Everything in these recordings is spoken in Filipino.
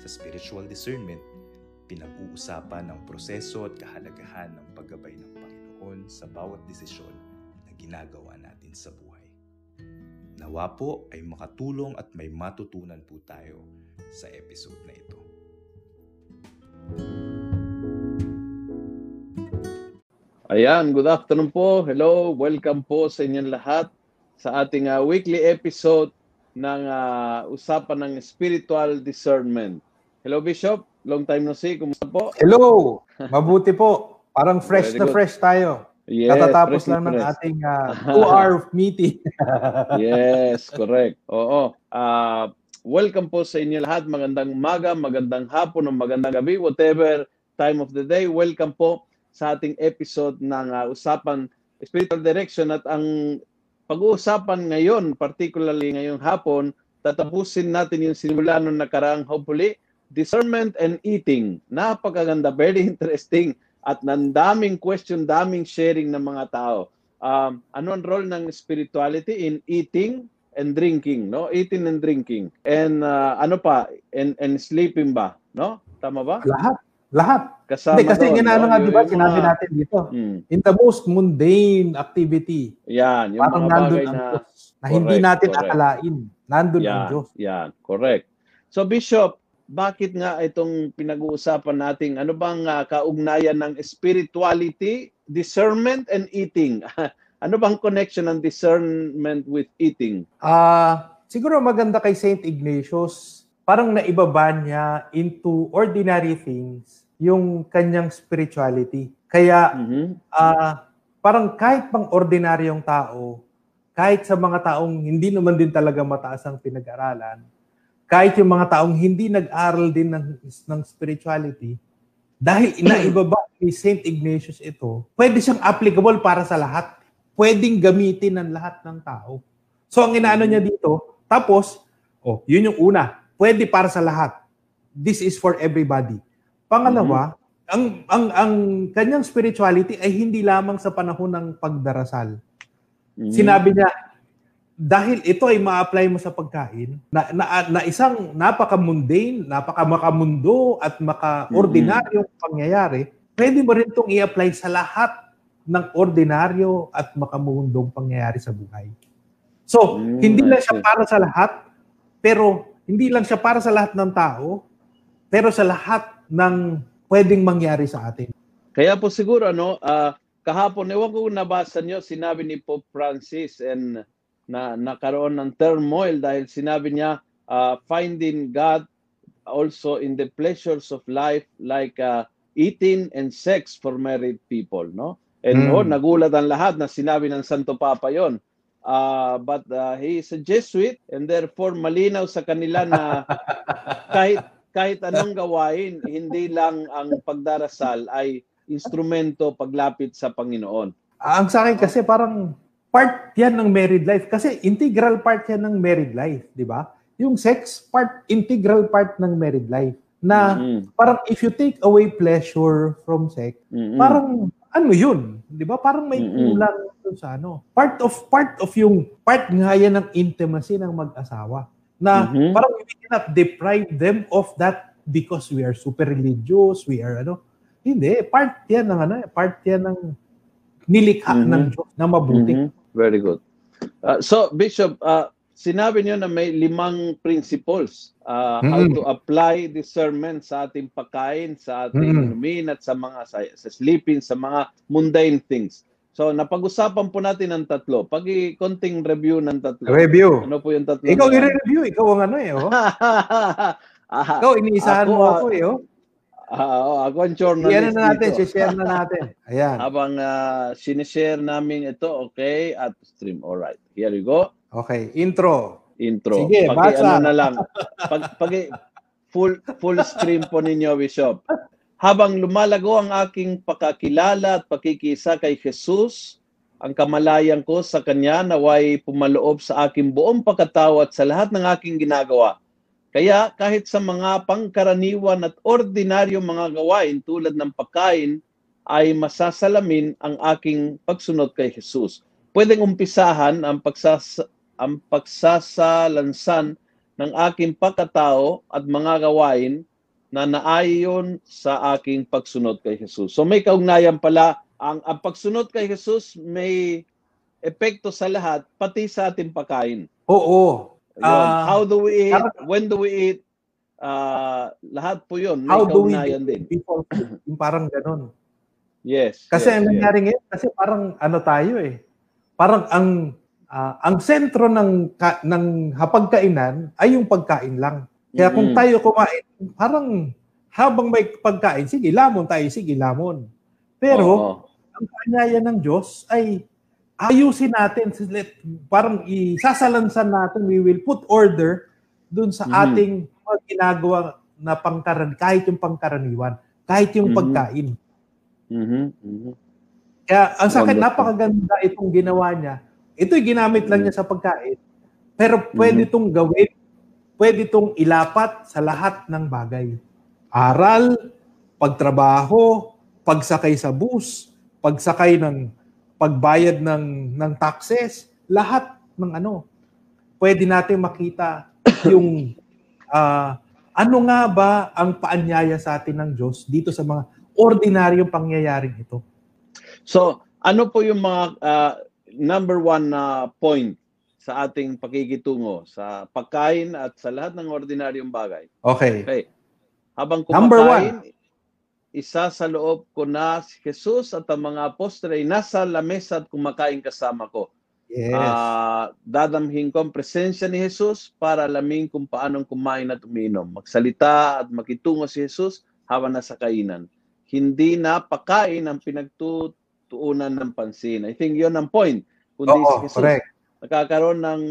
Sa spiritual discernment, pinag-uusapan ang proseso at kahalagahan ng paggabay ng Panginoon sa bawat desisyon na ginagawa natin sa buhay. Nawa po ay makatulong at may matutunan po tayo sa episode na ito. Ayan, good afternoon po. Hello, welcome po sa inyong lahat sa ating uh, weekly episode ng uh, usapan ng spiritual discernment. Hello Bishop, long time no see. Kumusta po? Hello, mabuti po. Parang fresh Very na good. fresh tayo. Yes, Katatapos lang ng ating uh, two-hour meeting. yes, correct. Oo. Ah, welcome po sa inyo lahat. Magandang umaga, magandang hapon, o magandang gabi, whatever time of the day. Welcome po sa ating episode ng ah, usapan spiritual direction at ang pag-uusapan ngayon, particularly ngayong hapon, tatapusin natin yung simula nung nakaraang hopefully discernment and eating. Napakaganda, very interesting at nandaming question, daming sharing ng mga tao. Um, ano ang role ng spirituality in eating and drinking, no? Eating and drinking. And uh, ano pa? And, and sleeping ba? No? Tama ba? lahat. Lahat. Kasama Hindi, kasi doon, ginano no? nga, di ba, sinabi mga- natin dito, Hmm. in the most mundane activity, Yan, yung parang mga nandun ang na... Diyos, na hindi Correct, natin correct. akalain. Nandun ang Yan, Diyos. yan, correct. So Bishop, bakit nga itong pinag-uusapan natin, ano bang uh, kaugnayan ng spirituality, discernment, and eating? ano bang connection ng discernment with eating? Ah, siguro maganda kay Saint Ignatius, parang naibaba niya into ordinary things yung kanyang spirituality. Kaya Mhm. ah parang kahit pang ordinaryong tao, kahit sa mga taong hindi naman din talaga mataas ang pinag-aralan, kahit yung mga taong hindi nag-aral din ng, ng spirituality, dahil inaibaba ni St. Ignatius ito, pwede siyang applicable para sa lahat. Pwedeng gamitin ng lahat ng tao. So ang inaano niya dito, tapos, oh, yun yung una, pwede para sa lahat. This is for everybody. Pangalawa, ang ang ang kanyang spirituality ay hindi lamang sa panahon ng pagdarasal. Mhm. Sinabi niya dahil ito ay ma-apply mo sa pagkain na, na, na isang napaka-mundane, napaka-makamundo at maka-ordinaryong pangyayari, pwede mo rin itong i-apply sa lahat ng ordinaryo at makamundong pangyayari sa buhay. So, Mm, hindi lang siya para sa lahat, pero hindi lang siya para sa lahat ng tao, pero sa lahat ng pwedeng mangyari sa atin. Kaya po siguro ano, ah, kahapon ewan ko nabasa niyo, sinabi ni Pope Francis and na nakaroon ng turmoil dahil sinabi niya ah, finding God also in the pleasures of life like ah, eating and sex for married people, no? And Mm. oh, nagulat ang lahat na sinabi ng Santo Papa 'yon. Ah, but ah, he is a Jesuit and therefore malinaw sa kanila na kahit kahit anong gawain, hindi lang ang pagdarasal ay instrumento paglapit sa Panginoon. Ang sa akin kasi parang part yan ng married life. Kasi integral part yan ng married life, di ba? Yung sex, part, integral part ng married life. Na Mhm. parang if you take away pleasure from sex, Mhm. parang ano yun? Di ba? Parang may Mm-mm. kulang dun sa ano. Part of, part of yung, part nga yan ng intimacy ng mag-asawa. Na Mhm. parang we cannot deprive them of that because we are super religious, we are ano. Hindi, part yan ng ano, part yan ng nilikha Mhm. ng Diyos na mabuti. Mhm. Very good. Uh, so, Bishop, uh, sinabi niyo na may limang principles uh, how Mhm. to apply discernment sa ating pagkain, sa ating Mhm. inumin at sa mga sa, sa sleeping, sa mga mundane things. So, napag-usapan po natin ang tatlo. Pag konting review ng tatlo. Review. Ano po yung tatlo? Ikaw i-review, ikaw ang ano eh. Oh. Ah, Ikaw, iniisahan Ako, mo ah, ako eh. Oh. Ah, oh, ako ang journalist Iyan na natin, dito. share na natin. Ayan. Habang uh, sinishare namin ito, okay, at stream. Alright, here you go. Okay, intro. Intro. Sige, Paki, basa. ano na lang. Pag, pag, full full screen po ninyo, Bishop. Habang lumalago ang aking pakakilala at pakikisa kay Jesus, ang kamalayan ko sa Kanya naway pumaloob sa aking buong pagkatao at sa lahat ng aking ginagawa. Kaya kahit sa mga pangkaraniwan at ordinaryong mga gawain tulad ng pagkain, ay masasalamin ang aking pagsunod kay Jesus. Pwedeng umpisahan ang, pagsas ang pagsasalansan ng aking pagkatao at mga gawain na naayon sa aking pagsunod kay Jesus. So may kaugnayan pala ang, ang pagsunod kay Jesus may epekto sa lahat, pati sa ating pagkain. Oo. Yun. Ah, How do we eat? dapat- When do we eat? Ah, lahat po yun. May How do we do din. before food? Yung parang ganun. Yes. Kasi yes, ang yes. nangyari ngayon, kasi parang ano tayo eh. Parang ang ah, ang sentro ng ka, ng hapagkainan ay yung pagkain lang. Kaya kung Mm-mm. tayo kumain, parang habang may pagkain, sige, lamon tayo, sige, lamon. Pero Oo. ang kanyaya ng Diyos ay ayusin natin, let, parang isasalansan natin, we will put order dun sa Mhm. ating mga ginagawa na pangkaran, kahit yung pangkaraniwan, kahit yung Mhm. pagkain. Mhm, mhm. Kaya ang sa akin, Wonderful. napakaganda itong ginawa niya. Ito'y ginamit lang niya sa pagkain. Pero pwede Mhm. itong gawin, pwede itong ilapat sa lahat ng bagay. Aral, pagtrabaho, pagsakay sa bus, pagsakay ng pagbayad ng ng taxes, lahat ng ano. Pwede natin makita yung ah, ano nga ba ang paanyaya sa atin ng Diyos dito sa mga ordinaryong pangyayaring ito. So, ano po yung mga ah, number one na point sa ating pakikitungo sa pagkain at sa lahat ng ordinaryong bagay? Okay. Okay. Habang Number kumakain, isa sa loob ko na si Jesus at ang mga apostol ay nasa lamesa at kumakain kasama ko. Yes. Ah, dadamhin ko ang presensya ni Jesus para alamin kung paanong kumain at uminom. Magsalita at makitungo si Jesus habang nasa kainan. Hindi na pagkain ang pinagtutuunan ng pansin. I think yon ang point. Kundi si Oo, Jesus correct. nagkakaroon ng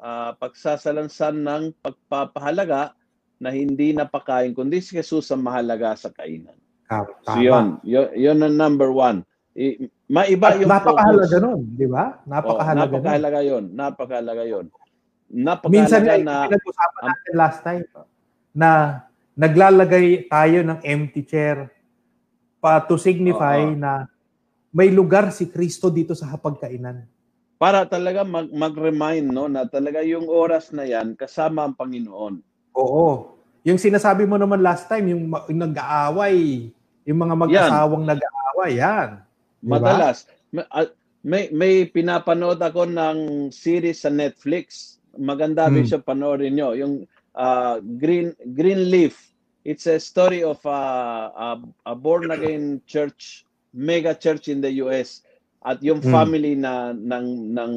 ah, pagsasalansan ng pagpapahalaga na hindi na pagkain, kundi si Jesus ang mahalaga sa kainan. Tama. So yun, yun, yun ang number one. I, maiba At yung napakahalaga focus. nun, di ba? Oh, Napakahalaga nun. napakahalaga yun. Napakahalaga yun. Minsan Napakahalaga nga, na pinag-usapan natin last time na naglalagay tayo ng empty chair pa to signify Oo. na may lugar si Kristo dito sa hapagkainan. para talaga mag, mag-remind no, na talaga yung oras na yan kasama ang Panginoon. Oo. Yung sinasabi mo naman last time, yung, ma- yung nag-aaway, yung mga mag-asawang nag-aaway, yan. Di ba? Madalas. May, ah, may, may pinapanood ako ng series sa Netflix. Maganda Hmm. rin siya panoorin nyo. Yung ah, Green Green Leaf. It's a story of ah, a, a born again church, mega church in the US at yung Hmm. family na ng ng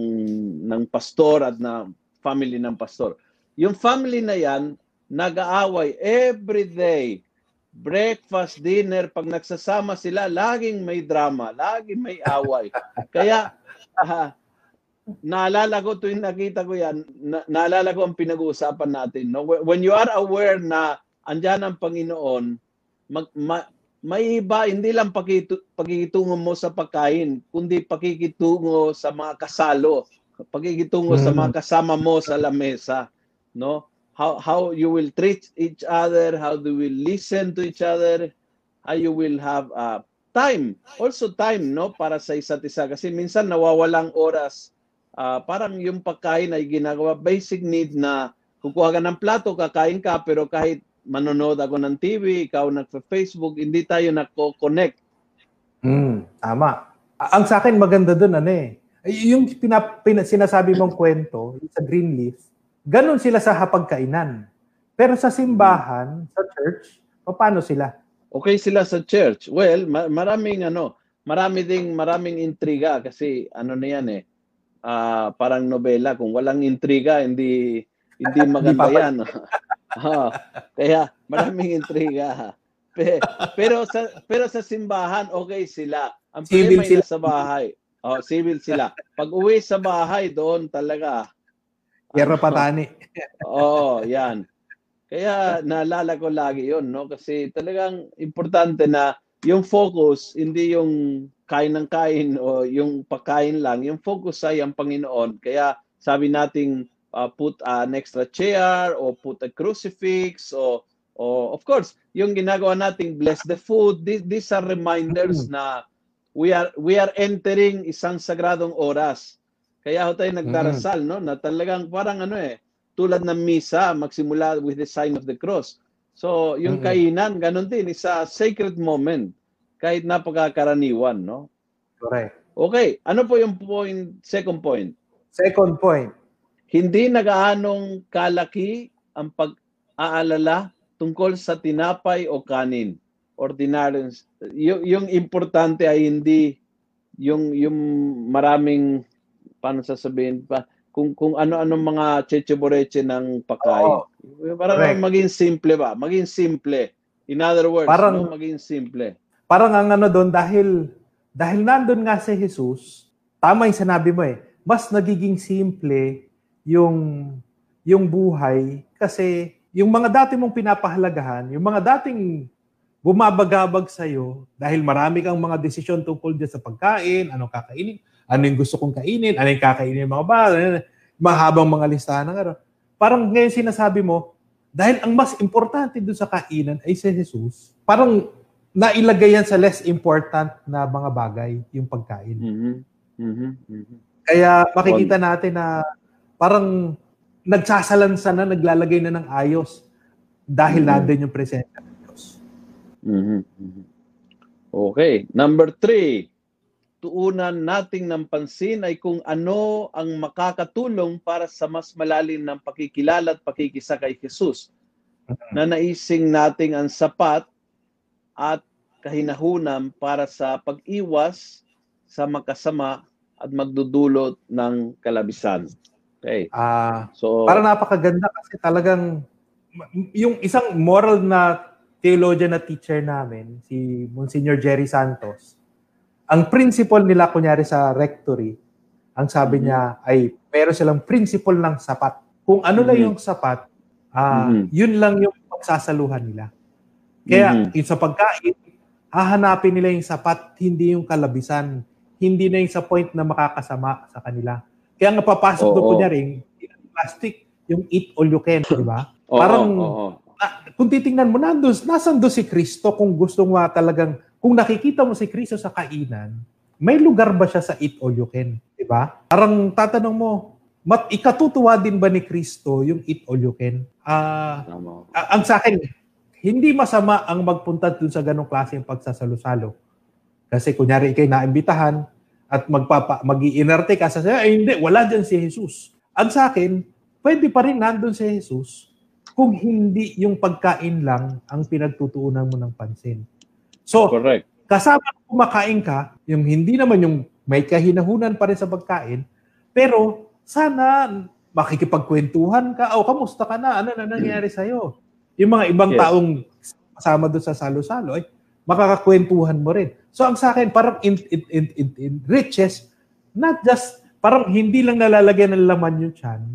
ng pastor at na family ng pastor. Yung family na yan nag-aaway every day. Breakfast, dinner, pag nagsasama sila, laging may drama, laging may away. Kaya, ah, naalala ko tuwing nakita ko yan, na, naalala ko ang pinag-uusapan natin. No? When- you are aware na andyan ang Panginoon, mag, ma, may iba, hindi lang pakitu, pakikitungo mo sa pagkain, kundi pakikitungo sa mga kasalo, pakikitungo sa Mm. mga kasama mo sa lamesa. No? How, how you will treat each other, how do we listen to each other, how you will have uh, time. Also time, no? Para sa isa't isa. Kasi minsan nawawalang oras. Ah, parang yung pagkain ay ginagawa basic need na kukuha ka ng plato, kakain ka, pero kahit manonood ako ng TV, ikaw nagpa-Facebook, hindi tayo nako-connect. Hmm, tama. Ang sa akin maganda doon ano eh. Yung pinap, pina- sinasabi mong kwento sa Greenleaf, ganun sila sa hapagkainan. Pero sa simbahan, sa church, paano sila? Okay sila sa church. Well, ma- maraming ano, marami ding maraming intriga kasi ano na yan eh. ah, parang nobela kung walang intriga hindi hindi maganda yan. Ah, kaya maraming intriga. Pe- pero sa pero sa simbahan okay sila. Ang Civil sila. nasa bahay. Oh, civil sila. Pag uwi sa bahay doon talaga. Yerra patani. Oo, yan. Kaya naalala ko lagi yon no? Kasi talagang importante na yung focus, hindi yung kain ng kain o yung pagkain lang. Yung focus ay ang Panginoon. Kaya sabi nating uh, put an extra chair o put a crucifix o o of course, yung ginagawa nating bless the food, these, these are reminders na we are we are entering isang sagradong oras. Kaya ho tayo nagdarasal, no? Na talagang parang ano eh, tulad ng misa, magsimula with the sign of the cross. So, yung kainan, ganun din, isa sacred moment. Kahit napakakaraniwan, no? Correct. Okay, ano po yung point, second point? Second point. Hindi nagaanong kalaki ang pag-aalala tungkol sa tinapay o kanin. Ordinary. Yung, yung importante ay hindi yung yung maraming paano sasabihin pa kung kung ano-ano mga cheche ng pagkain. Oh, Parang correct. maging simple ba? Maging simple. In other words, parang, no, maging simple. Parang ang ano doon dahil dahil nandun nga si Jesus, tama yung sinabi mo eh, mas nagiging simple yung yung buhay kasi yung mga dati mong pinapahalagahan, yung mga dating bumabagabag sa iyo dahil marami kang mga desisyon tungkol diyan sa pagkain, ano kakainin, ano yung gusto kong kainin, ano yung kakainin ng mga bata, mahabang mga listahan ng araw. Parang ngayon sinasabi mo, dahil ang mas importante doon sa kainan ay si Jesus, parang nailagay yan sa less important na mga bagay, yung pagkain. Mm-hmm. Mm-hmm. Mm-hmm. Kaya makikita natin na parang nagsasalansa na, naglalagay na ng ayos dahil mm-hmm. nandun yung presensya ng Diyos. Mm-hmm. Okay. Number three, tuunan nating ng pansin ay kung ano ang makakatulong para sa mas malalim ng pakikilala at pakikisa kay Jesus. Mm-hmm. Na naising nating ang sapat at kahinahunam para sa pag-iwas sa makasama at magdudulot ng kalabisan. Okay. Ah, so para napakaganda kasi talagang yung isang moral na theologian na teacher namin, si Monsignor Jerry Santos, ang principle nila kunyari sa rectory, ang sabi mm-hmm. niya ay meron silang principle ng sapat. Kung ano mm-hmm. lang yung sapat, uh, mm-hmm. yun lang yung pagsasaluhan nila. Kaya mm-hmm. yung sa pagkain, hahanapin nila yung sapat, hindi yung kalabisan. Hindi na yung sa point na makakasama sa kanila. Kaya nga papasok doon po niya rin, plastic, yung eat all you can, di ba? Parang, oo, Na, kung titingnan mo, nandun, nasan doon si Kristo kung gusto mo talagang, kung nakikita mo si Kristo sa kainan, may lugar ba siya sa eat all you can? Di ba? Parang tatanong mo, mat, ikatutuwa din ba ni Kristo yung eat all you can? Uh, ang sa akin, hindi masama ang magpunta dun sa ganong klase ng pagsasalo-salo. Kasi kunyari ikay naimbitahan, at magpapa magi-inerte ka sa ay hindi wala diyan si Jesus. Ang sa akin, pwede pa rin nandoon si Jesus kung hindi yung pagkain lang ang pinagtutuunan mo ng pansin. So, Correct. kasama kumakain ka, yung hindi naman yung may kahinahunan pa rin sa pagkain, pero sana makikipagkwentuhan ka, o oh, kamusta ka na, ano na nangyari sa'yo? Yung mga ibang yes. taong kasama doon sa salo-salo, ay makakakwentuhan mo rin. So ang sa akin, parang in, in, in, in, in riches, not just, parang hindi lang nalalagyan ng laman yung chan,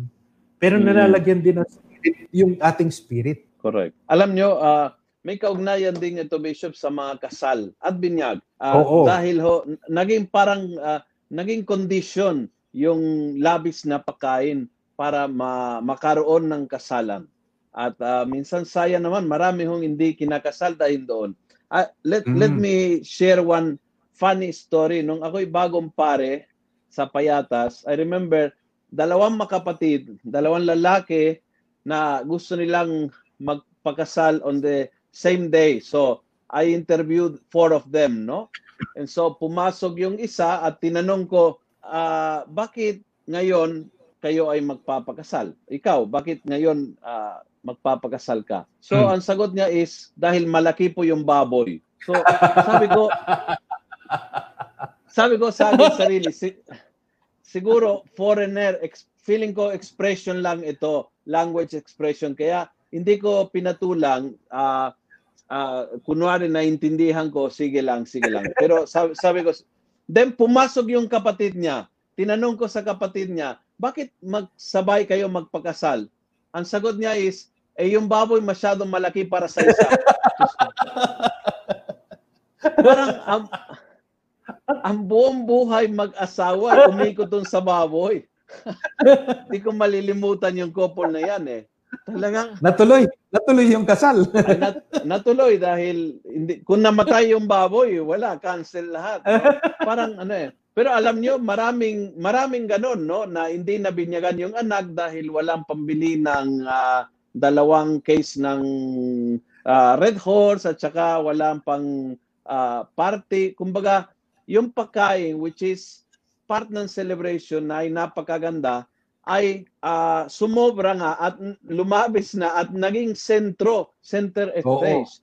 pero mm. nalalagyan din ng spirit, yung ating spirit. Correct. Alam nyo, uh, may kaugnayan din ito, Bishop, sa mga kasal at binyag. Uh, Oo. Dahil ho, naging parang, uh, naging condition yung labis na pagkain para ma- makaroon ng kasalan. At uh, minsan sayang naman, marami hong hindi kinakasal dahil doon. Uh, let mm. let me share one funny story. Nung ako'y bagong pare sa Payatas, I remember dalawang makapatid, dalawang lalaki na gusto nilang magpakasal on the same day. So, I interviewed four of them, no? And so, pumasok yung isa at tinanong ko, uh, bakit ngayon kayo ay magpapakasal? Ikaw, bakit ngayon uh, magpapakasal ka. So, hmm. ang sagot niya is, dahil malaki po yung baboy. So, sabi ko, sabi ko sa akin sarili, si, siguro foreigner, ex, feeling ko expression lang ito, language expression. Kaya hindi ko pinatulang, uh, uh, kunwari naintindihan ko, sige lang, sige lang. Pero sabi, sabi ko, then pumasok yung kapatid niya. Tinanong ko sa kapatid niya, bakit magsabay kayo magpakasal? Ang sagot niya is, eh yung baboy masyadong malaki para sa isa. Parang ang, ang buong buhay mag-asawa, umikot dun sa baboy. Hindi ko malilimutan yung couple na yan eh. Talagang Natuloy. Natuloy yung kasal. ay, nat- natuloy dahil hindi, kung namatay yung baboy, wala, cancel lahat. No? Parang ano eh. Pero alam nyo, maraming, maraming ganon, no? Na hindi nabinyagan yung anak dahil walang pambili ng ah, dalawang case ng ah, Red Horse at saka walang pang ah, party. Kumbaga, yung pagkain which is part ng celebration na ay napakaganda ay ah, sumobra nga at lumabis na at naging sentro, center stage.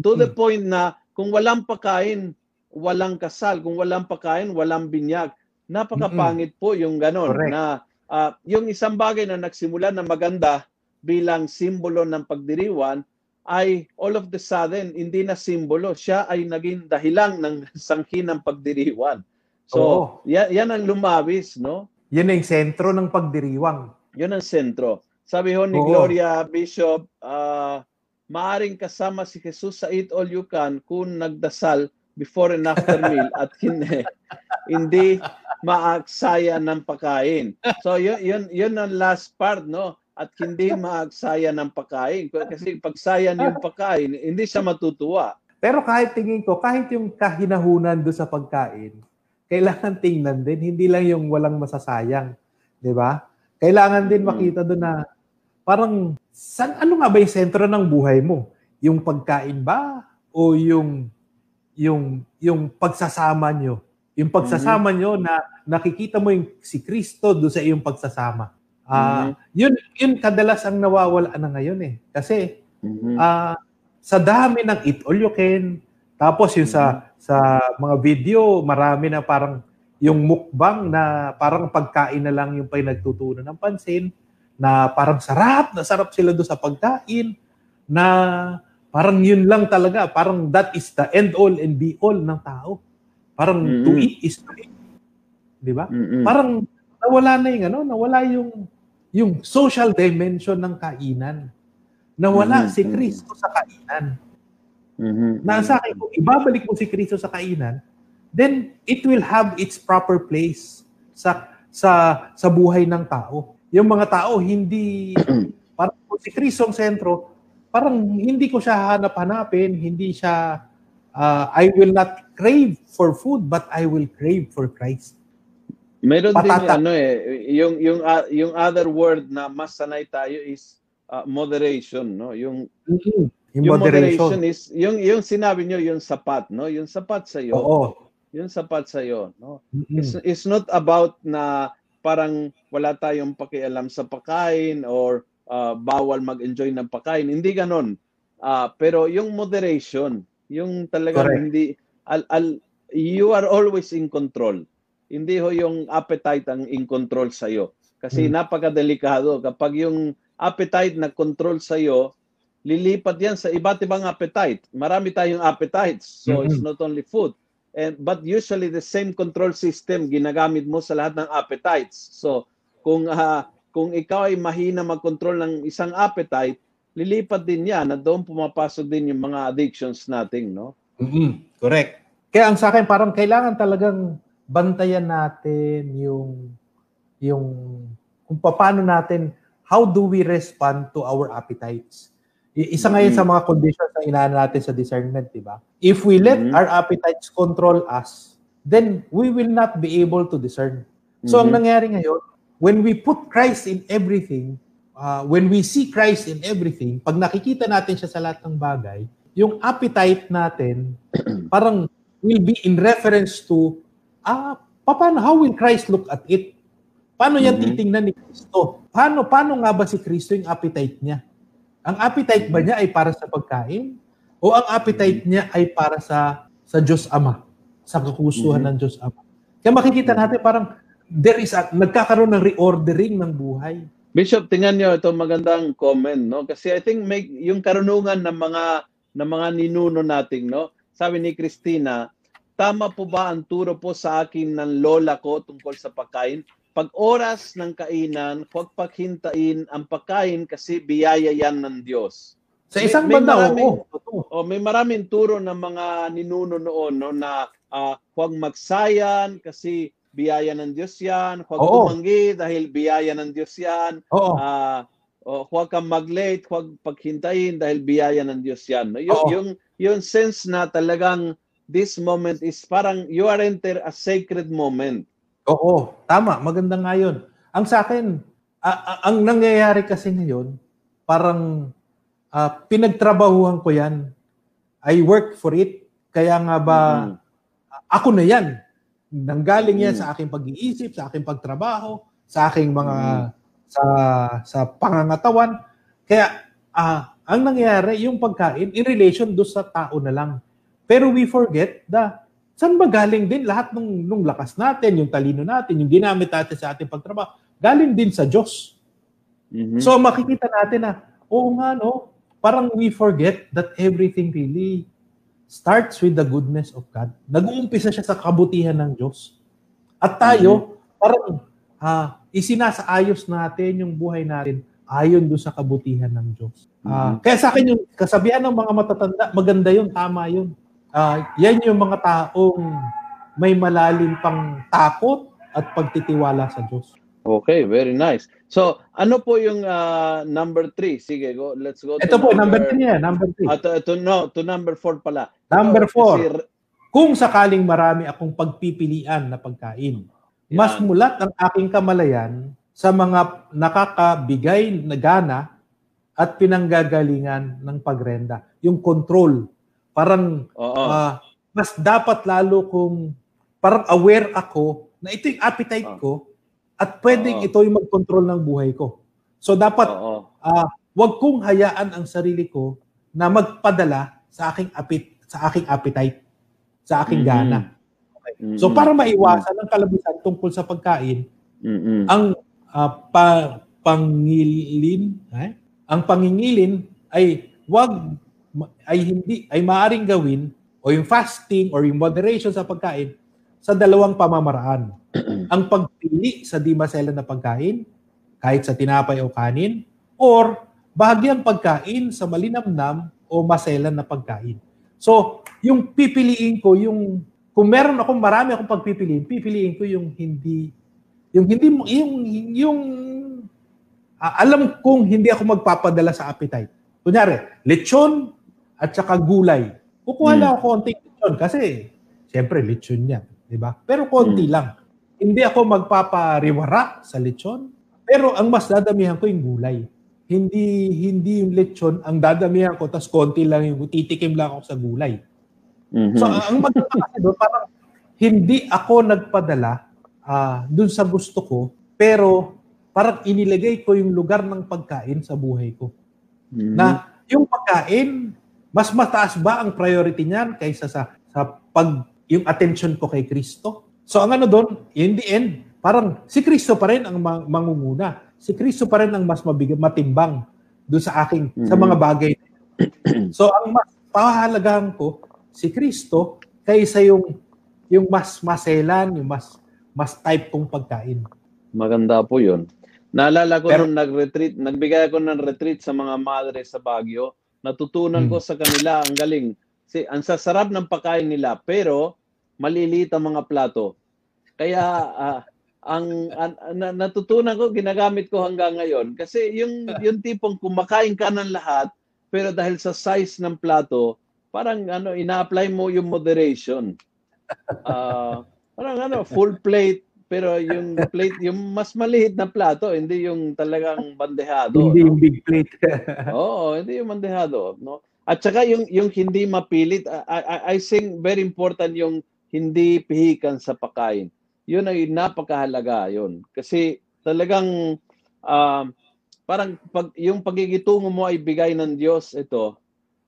To the Mm. point na kung walang pagkain, walang kasal. Kung walang pagkain, walang binyag. Napakapangit po yung ganon Correct. na ah, yung isang bagay na nagsimula na maganda bilang simbolo ng pagdiriwan ay all of the sudden hindi na simbolo. Siya ay naging dahilan ng sangki ng pagdiriwan. So, Oo. yan, yan ang lumabis, no? Yan na yung sentro ng pagdiriwang. Yun ang sentro. Sabi ho ni Oo. Gloria Bishop, ah maaring kasama si Jesus sa Eat All You Can kung nagdasal before and after meal at hindi, hindi maaksaya ng pagkain. So yun, yun, yun ang last part, no? At hindi maaksaya ng pagkain. Kasi pag sayan yung pagkain, hindi siya matutuwa. Pero kahit tingin ko, kahit yung kahinahunan do sa pagkain, kailangan tingnan din, hindi lang yung walang masasayang. Di ba? Kailangan din makita doon na parang, san, ano nga ba yung sentro ng buhay mo? Yung pagkain ba? O yung, yung, yung pagsasama nyo? Yung pagsasama nyo na nakikita mo yung si Kristo do sa iyong pagsasama. Ah, yun yun kadalas ang nawawala na ngayon eh. Kasi Mhm. Ah, sa dami ng Eat All You Can, tapos yung sa sa mga video, marami na parang yung mukbang na parang pagkain na lang yung pinagtutunan ng pansin, na parang sarap, na sarap sila doon sa pagkain, na parang yun lang talaga, parang that is the end all and be all ng tao. Parang to Mhm. eat is to eat. Di ba? Mhm. Parang nawala na yung ano, nawala yung yung social dimension ng kainan. Nawala Mhm, si. Kristo sa kainan. Mhm. Nasa akin, kung ibabalik mo si Kristo sa kainan, then it will have its proper place sa sa sa buhay ng tao. Yung mga tao hindi parang kung si Kristo ang sentro, parang hindi ko siya hanap-hanapin, hindi siya ah, I will not crave for food but I will crave for Christ. Meron din Patata. ano eh yung yung ah, yung other word na mas sanay tayo is ah, moderation no yung Yung, yung moderation. moderation is yung yung sinabi nyo yung sapat no yung sapat sa iyo Oo. yung sapat sa iyo no Mm-mm. it's, it's not about na parang wala tayong pakialam sa pagkain or ah, bawal mag-enjoy ng pagkain hindi ganon Ah, pero yung moderation yung talagang Correct. hindi al, al, you are always in control hindi ho yung appetite ang in control sa iyo kasi Hmm. napakadelikado kapag yung appetite na control sa iyo lilipat yan sa iba't ibang appetite marami tayong appetites so it's Mhm. not only food and but usually the same control system ginagamit mo sa lahat ng appetites so kung ah, kung ikaw ay mahina mag-control ng isang appetite lilipat din yan na doon pumapasok din yung mga addictions natin no mm Correct. Kaya ang sa akin parang kailangan talagang bantayan natin yung yung kung paano natin how do we respond to our appetites. Isa ngayon Mhm. sa mga conditions na inaano natin sa discernment, di ba? If we let Mhm. our appetites control us, then we will not be able to discern. So ang Mhm. nangyari ngayon, when we put Christ in everything, uh, when we see Christ in everything, pag nakikita natin siya sa lahat ng bagay, yung appetite natin parang will be in reference to ah paano how will Christ look at it? Paano yan Mhm. titingnan ni Kristo? Paano paano nga ba si Kristo yung appetite niya? Ang appetite ba niya ay para sa pagkain o ang appetite niya ay para sa sa Diyos Ama, sa kagustuhan Mhm. ng Diyos Ama? Kaya makikita natin parang there is a, nagkakaroon ng reordering ng buhay. Bishop, tingnan niyo ito magandang comment, no? Kasi I think may yung karunungan ng mga ng mga ninuno nating, no? Sabi ni Christina, tama po ba ang turo po sa akin ng lola ko tungkol sa pagkain? Pag oras ng kainan, huwag paghintayin ang pagkain kasi biyaya yan ng Diyos. Sa May- isang may banda, maraming- oo. totoo. Oh, may maraming turo ng mga ninuno noon no, na ah, huwag magsayan kasi biyaya ng Diyos yan, huwag Oo. tumanggi dahil biyaya ng Diyos yan, Oo. ah oh, huwag kang mag-late, huwag paghintayin dahil biyaya ng Diyos yan. No? Yung, Oo. yung, yung sense na talagang this moment is parang you are enter a sacred moment. Oo, tama. Maganda nga yun. Ang sa akin, a- a- ang nangyayari kasi ngayon, parang ah, pinagtrabahuhan ko yan. I work for it. Kaya nga ba, Mhm. ako na yan. Nanggaling yan Mm. sa aking pag-iisip, sa aking pagtrabaho, sa aking mga, Mm. sa sa pangangatawan. Kaya, ah, ang nangyayari, yung pagkain, in relation do sa tao na lang. Pero we forget na saan ba galing din lahat ng nung lakas natin, yung talino natin, yung ginamit natin sa ating pagtrabaho, galing din sa Diyos. Mhm. So makikita natin na, oo nga no, parang we forget that everything really starts with the goodness of God. Nag-uumpisa siya sa kabutihan ng Diyos. At tayo, parang ah, isinasaayos natin yung buhay natin ayon doon sa kabutihan ng Diyos. Ah, Kaya sa akin yung kasabihan ng mga matatanda, maganda yun, tama yun. Ah, yan yung mga taong may malalim pang takot at pagtitiwala sa Diyos. Okay, very nice. So, ano po yung ah, number three? Sige, go. Let's go. to Ito po, number 3 yan, number 3. Ah, to, to, no, to number four pala. Number Kasi four, r- kung sakaling marami akong pagpipilian na pagkain, mas Yan. mulat ang aking kamalayan sa mga nakakabigay na gana at pinanggagalingan ng pagrenda. Yung control. Parang Oo. ah, mas dapat lalo kung parang aware ako na ito yung appetite Ah. ko at pwedeng Oo. ito yung mag-control ng buhay ko. So dapat Oo. ah wag kong hayaan ang sarili ko na magpadala sa aking apit sa aking appetite, sa aking Mhm. gana. Mhm. So para maiwasan ang kalabisan tungkol sa pagkain, Mhm. ang ah, pa, pangilin, eh? ang pangingilin ay wag ay hindi ay maaring gawin o yung fasting or yung moderation sa pagkain sa dalawang pamamaraan. ang pagpili sa di maselan na pagkain kahit sa tinapay o kanin or bahagyang pagkain sa malinamnam o maselan na pagkain. So, yung pipiliin ko yung kung meron akong marami akong pagpipiliin, pipiliin ko yung hindi yung hindi mo yung yung ah, alam kong hindi ako magpapadala sa appetite. Kunyari, lechon at saka gulay. Kukuha Hmm. lang ako konting lechon kasi siyempre lechon yan, di ba? Pero konti Hmm. lang. Hindi ako magpapariwara sa lechon, pero ang mas dadamihan ko yung gulay. Hindi hindi yung lechon ang dadamihan ko tas konti lang yung titikim lang ako sa gulay. Mhm. So ang maganda kasi doon, parang hindi ako nagpadala ah doon sa gusto ko, pero parang inilagay ko yung lugar ng pagkain sa buhay ko. Mhm. Na yung pagkain, mas mataas ba ang priority niyan kaysa sa sa pag yung attention ko kay Kristo? So ang ano doon, in the end, parang si Kristo pa rin ang ma- mangunguna. Si Kristo pa rin ang mas mabigat, matimbang doon sa aking sa Mhm. mga bagay. so ang mas pahalagahan ko si Kristo kaysa yung yung mas maselan, yung mas mas type kong pagkain. Maganda po yun. Naalala ko Pero- nung nag-retreat, nagbigay ako ng retreat sa mga madre sa Baguio. Natutunan Hmm. ko sa kanila, ang galing. Si, ang sasarap ng pagkain nila, pero maliliit ang mga plato. Kaya ah, ang, an- na- natutunan ko, ginagamit ko hanggang ngayon. Kasi yung, yung tipong kumakain ka ng lahat, pero dahil sa size ng plato, parang ano, ina-apply mo yung moderation. Ah, parang ano, full plate, pero yung plate, yung mas maliit na plato, hindi yung talagang bandehado. Hindi no? yung big plate. Oo, hindi yung bandehado, no? At saka yung yung hindi mapilit, I, I, I think very important yung hindi pihikan sa pagkain. Yun ay napakahalaga yun. Kasi talagang um, parang pag, yung pagigitungo mo ay bigay ng Diyos ito,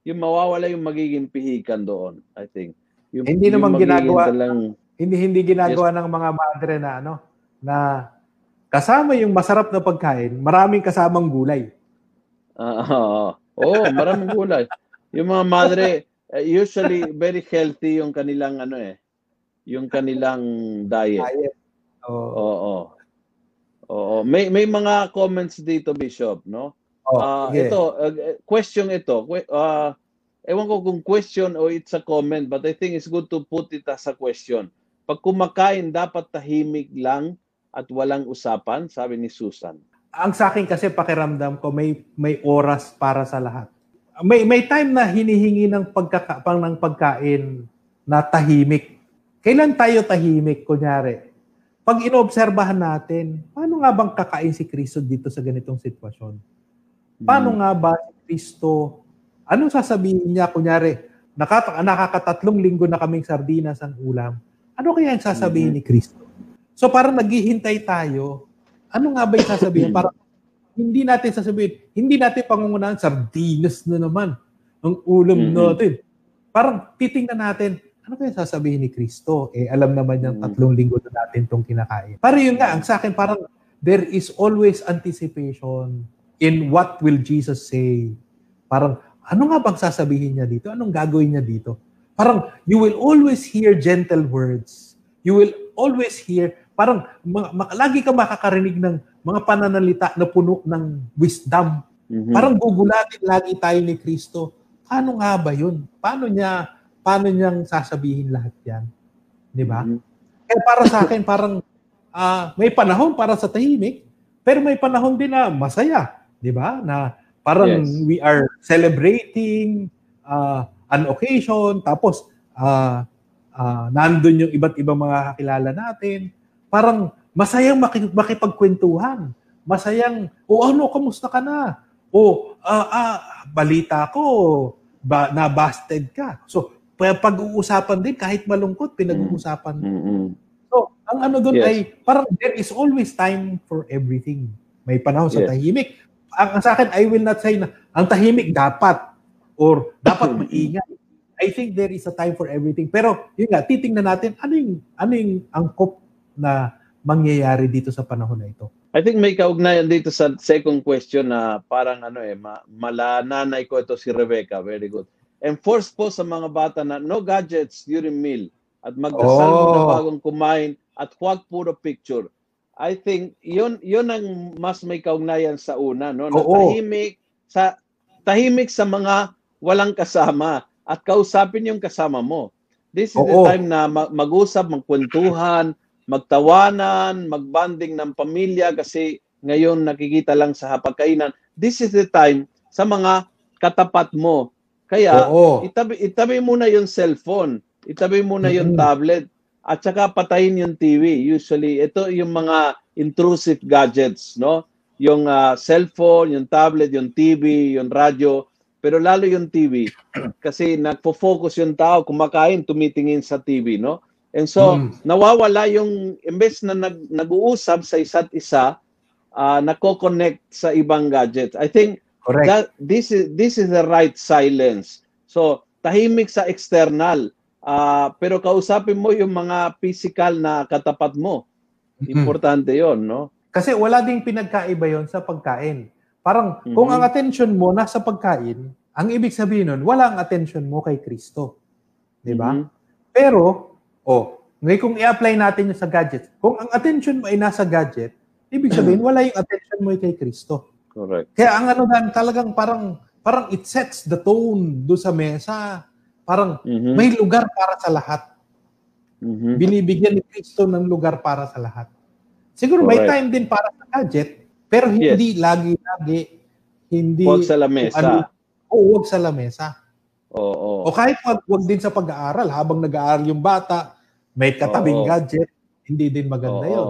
yung mawawala yung magiging pihikan doon, I think. Yung, Hindi yung naman ginagawa- talang- hindi hindi ginagawa ng mga madre na ano na kasama yung masarap na pagkain, maraming kasamang gulay. Ah, Oo, oh, maraming gulay. Yung mga madre, eh, usually very healthy yung kanilang ano eh, yung kanilang diet. Diet. Oo. Oo. Oo, may may mga comments dito Bishop, no? Oh, Ah, sige. ito, uh, question ito. Ah, ewan ko kung question o it's a comment, but I think it's good to put it as a question. Pag kumakain, dapat tahimik lang at walang usapan, sabi ni Susan. ang sa akin kasi pakiramdam ko may may oras para sa lahat. May may time na hinihingi ng pagkaka pang ng pagkain na tahimik. Kailan tayo tahimik kunyari? Pag inoobserbahan natin, paano nga bang kakain si Kristo dito sa ganitong sitwasyon? Paano Mm. nga ba si Kristo? Anong sasabihin niya kunyari? Nakata nakakatatlong linggo na kaming sardinas ang ulam. Ano kaya ang sasabihin ni Kristo? So parang naghihintay tayo ano nga ba yung sasabihin? Para hindi natin sasabihin, hindi natin pangungunahan, sardinas na naman ang ulam Mhm. natin. Parang titingnan natin, ano kaya sasabihin ni Kristo? Eh, alam naman yung Mhm. tatlong linggo na natin itong kinakain. Para yun nga, ang sa akin parang there is always anticipation in what will Jesus say. Parang, ano nga bang sasabihin niya dito? Anong gagawin niya dito? Parang, you will always hear gentle words. You will always hear parang ma- lagi ka makakarinig ng mga pananalita na puno ng wisdom. Mhm. Parang gugulatin lagi tayo ni Kristo. Paano nga ba 'yun? Paano niya paano niyang sasabihin lahat 'yan? 'Di ba? Mhm. Kaya para sa akin parang ah, may panahon para sa tahimik, pero may panahon din na masaya, 'di ba? Na parang Yes. we are celebrating ah, an occasion tapos ah ah, nandun yung iba't ibang mga kakilala natin. Parang masayang maki- makipagkwentuhan. Masayang, o ano, kamusta ka na? O, ah, ah, balita ko, ba, na-busted ka. So, pa- pag-uusapan din, kahit malungkot, pinag-uusapan. Mhm. So, ang ano doon Yes. ay, parang there is always time for everything. May panahon sa Yes. tahimik. Ang, ang sa akin, I will not say na, ang tahimik dapat, or dapat maingay. I think there is a time for everything. Pero, yun nga, titingnan natin, ano yung, ano yung angkop na mangyayari dito sa panahon na ito. I think may kaugnayan dito sa second question na parang ano eh, ma- malananay ko ito si Rebecca. Very good. Enforce po sa mga bata na no gadgets during meal at magdasal Oh. muna bagong kumain at huwag puro picture. I think yun yun ang mas may kaugnayan sa una no na Oo. tahimik sa tahimik sa mga walang kasama at kausapin yung kasama mo. This is the Oo. time na ma- mag-usap, magkwentuhan, magtawanan, magbanding ng pamilya kasi ngayon nakikita lang sa hapagkainan. This is the time sa mga katapat mo. Kaya Oo. itabi, itabi muna yung cellphone, itabi muna yung Mhm. tablet, at saka patayin yung TV. Usually, ito yung mga intrusive gadgets, no? Yung ah, cellphone, yung tablet, yung TV, yung radyo, pero lalo yung TV kasi nagfo-focus yung tao kumakain tumitingin sa TV, no? And so, Mm. nawawala yung imbes na nag, nag-uusap sa isa't isa, ah nako-connect sa ibang gadgets. I think Correct. that this is this is the right silence. So, tahimik sa external, ah pero kausapin mo yung mga physical na katapat mo. Mhm. Importante 'yon, no? Kasi wala ding pinagkaiba yon sa pagkain. Parang kung Mhm. ang attention mo nasa pagkain, ang ibig sabihin nun, wala ang attention mo kay Kristo. 'Di ba? Mhm. Pero, oh, ngayon kung i-apply natin yung sa gadget, kung ang attention mo ay nasa gadget, ibig sabihin wala yung attention mo kay Kristo. Correct. Kaya ang ano dan talagang parang parang it sets the tone do sa mesa. Parang Mhm. may lugar para sa lahat. Mhm. Binibigyan ni Kristo ng lugar para sa lahat. Siguro may Correct. time din para sa gadget, pero hindi lagi-lagi hindi Huwag sa lamesa. ano, o wag sa lamesa. Oo. O kahit wag, wag din sa pag-aaral habang nag-aaral yung bata, may katabing Oo. gadget, hindi din maganda Oo. 'yon,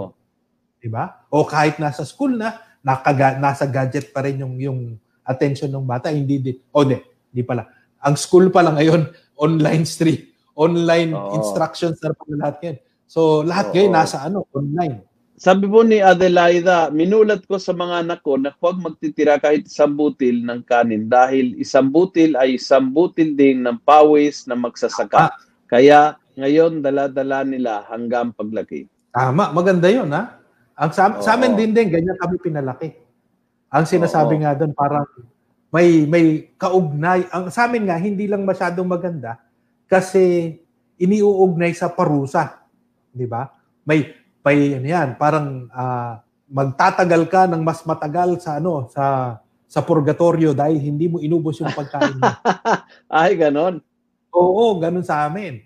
'di ba? O kahit nasa school na, nakaga, nasa gadget pa rin yung yung attention ng bata, hindi din. O di, di pala. Ang school pala ngayon, online stream, online Oo. instructions na pala lahat yan. So lahat ngayon Oo. nasa ano, online. Sabi po ni Adelaida, minulat ko sa mga anak ko na huwag magtitira kahit isang butil ng kanin dahil isang butil ay isang butil din ng pawis na magsasaka. Ah. Kaya ngayon dala-dala nila hanggang paglaki. Tama, maganda 'yon, ha? Ang sa, sa amin din din ganyan kami pinalaki. Ang sinasabi Oo. nga doon parang may may kaugnay. Ang sa amin nga hindi lang masyadong maganda kasi iniuugnay sa parusa, 'di ba? May may ano yan, parang ah, magtatagal ka ng mas matagal sa ano sa sa purgatorio dahil hindi mo inubos yung pagkain mo. Ay, ganon. Oo, ganun sa amin.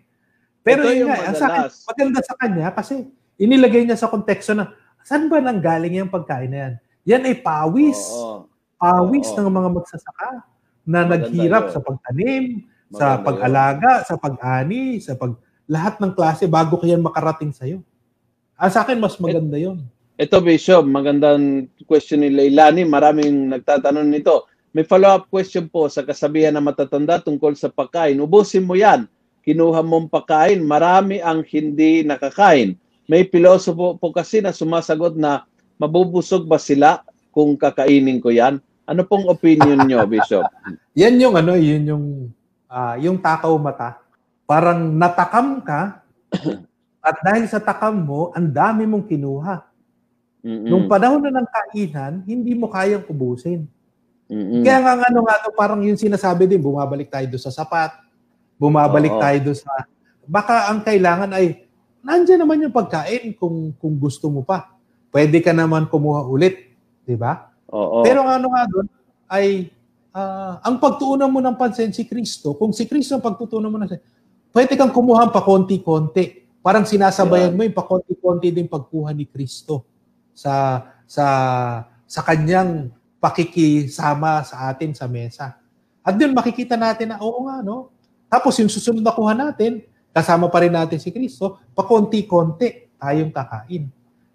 Pero Ito yun yung nga, ang sa akin, maganda sa kanya kasi inilagay niya sa konteksto na saan ba nang galing yung pagkain na yan? Yan ay pawis. Oo. Pawis Oo. ng mga magsasaka na Maganda naghirap yun. sa pagtanim, sa Maganda pag-alaga, sa pag-ani, sa pag lahat ng klase bago kaya makarating sa'yo. Ah, sa akin, mas maganda yun. Ito, Bishop, magandang question ni Leilani. Maraming nagtatanong nito. May follow-up question po sa kasabihan ng matatanda tungkol sa pagkain. Ubusin mo yan. Kinuha mong pagkain. Marami ang hindi nakakain. May pilosopo po kasi na sumasagot na mabubusog ba sila kung kakainin ko yan? Ano pong opinion nyo, Bishop? Yan yung ano, yun yung ah, yung takaw mata. Parang natakam ka at dahil sa takam mo, ang dami mong kinuha. Mm-mm. Nung panahon na ng kainan, hindi mo kayang ubusin. Mm-mm. Kaya nga ano nga to, parang yung sinasabi din, bumabalik tayo doon sa sapat, bumabalik Oo. tayo doon sa... Baka ang kailangan ay, nandiyan naman yung pagkain kung, kung gusto mo pa. Pwede ka naman kumuha ulit. Di ba? Oo. Pero ang ano nga doon ay ah, ang pagtuunan mo ng pansin si Kristo, kung si Kristo ang pagtutunan mo ng pwede kang kumuha pa konti-konti. Parang sinasabayan Yeah. mo yung pa konti-konti din pagkuha ni Kristo sa sa sa kanyang pakikisama sa atin sa mesa. At doon makikita natin na oo nga no. Tapos yung susunod na kuha natin, kasama pa rin natin si Kristo, pa konti-konti tayong kakain.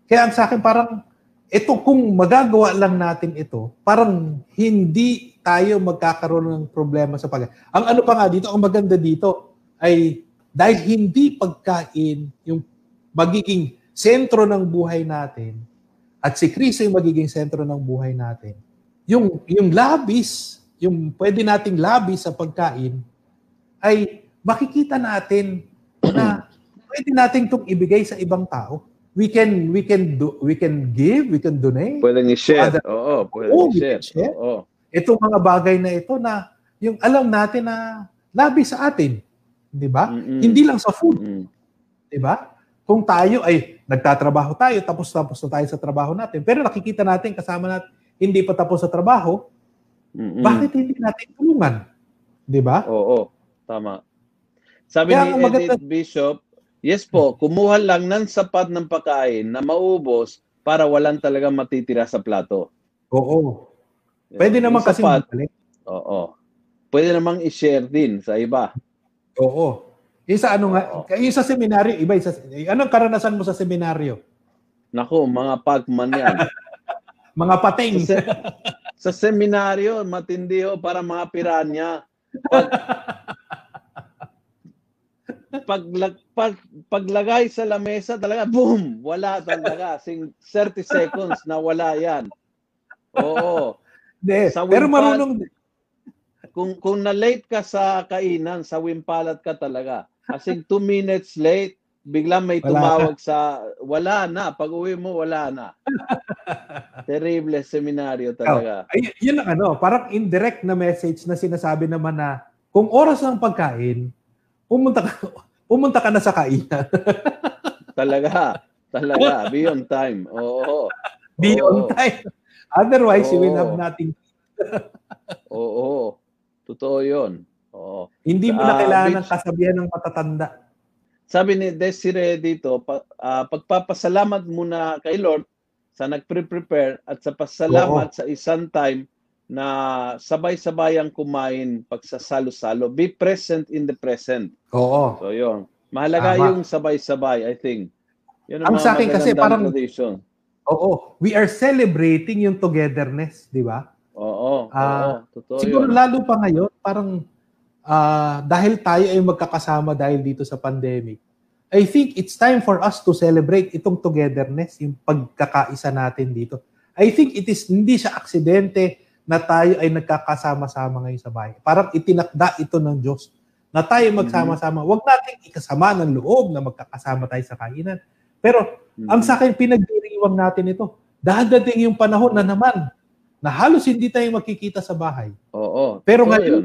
Kaya ang sa akin parang ito kung magagawa lang natin ito, parang hindi tayo magkakaroon ng problema sa pag Ang ano pa nga dito, ang maganda dito ay dahil hindi pagkain yung magiging sentro ng buhay natin at si Kristo yung magiging sentro ng buhay natin. Yung yung labis, yung pwede nating labis sa pagkain ay makikita natin na pwede nating itong ibigay sa ibang tao. We can we can do we can give, we can donate. Pwedeng i-share. Oo, pwedeng we i-share. Oo. Itong mga bagay na ito na yung alam natin na labis sa atin, 'di ba? Mm-mm. Hindi lang sa food, Mm. 'di ba? Kung tayo ay nagtatrabaho tayo, tapos tapos na tayo sa trabaho natin, pero nakikita natin kasama natin hindi pa tapos sa trabaho, Mm-mm. bakit hindi natin tulungan? 'Di ba? Oo, tama. Sabi Kaya ni ang maganda- Edith Bishop, yes po, kumuha lang ng sapat ng pagkain na maubos para walang talaga matitira sa plato. Oo. Pwede naman kasi sapat. Oo. Pwede namang i-share din sa iba. Oo. Yung sa ano nga, Oo. yung sa seminaryo, iba yung sa, anong karanasan mo sa seminaryo? Naku, mga pagman yan. Mga pating. sa, se- sa seminaryo, matindi ho para mga piranya. Pag, pag, pag, paglagay sa lamesa talaga, boom! Wala talaga. Sing 30 seconds na wala yan. Oo. Sa pero marunong, Kung, kung na-late ka sa kainan, sa wimpalat ka talaga. Kasing 2 minutes late, biglang may Wala tumawag sa, wala na. Pag uwi mo, wala na. Terrible seminaryo talaga. ay, yun ang ano, parang indirect na message na sinasabi naman na kung oras ng pagkain, pumunta ka, pumunta ka na sa kainan. Talaga. Talaga. Beyond time. Oo. Beyond Oo. time. Otherwise, you will Oo. have nothing. Oo. Totoo yun. Oo. Hindi mo na kailangan Mitch. ng kasabihan ng matatanda. Sabi ni Desiree dito, pa, ah, pagpapasalamat muna kay Lord sa nagpre-prepare at sa pasalamat sa isang time na sabay-sabayang kumain pagsasalo-salo. Be present in the present. Oo. So yun. Mahalaga Tama. yung sabay-sabay, I think. Yun Ang mga sa akin kasi parang- tradition. Oo. We are celebrating yung togetherness, di ba? Ah, oo, totoo Siguro yun. lalo pa ngayon, parang ah, dahil tayo ay magkakasama dahil dito sa pandemic, I think it's time for us to celebrate itong togetherness, yung pagkakaisa natin dito. I think it is hindi siya aksidente na tayo ay nagkakasama-sama ngayon sa bahay. Parang itinakda ito ng Diyos na tayo magsama-sama. Huwag nating ikasama ng loob na magkakasama tayo sa kainan. Pero ang sa akin, pinagdiriwang natin ito. Dadating yung panahon na naman na halos hindi tayo makikita sa bahay. Oo. Pero totoo ngayon, yun.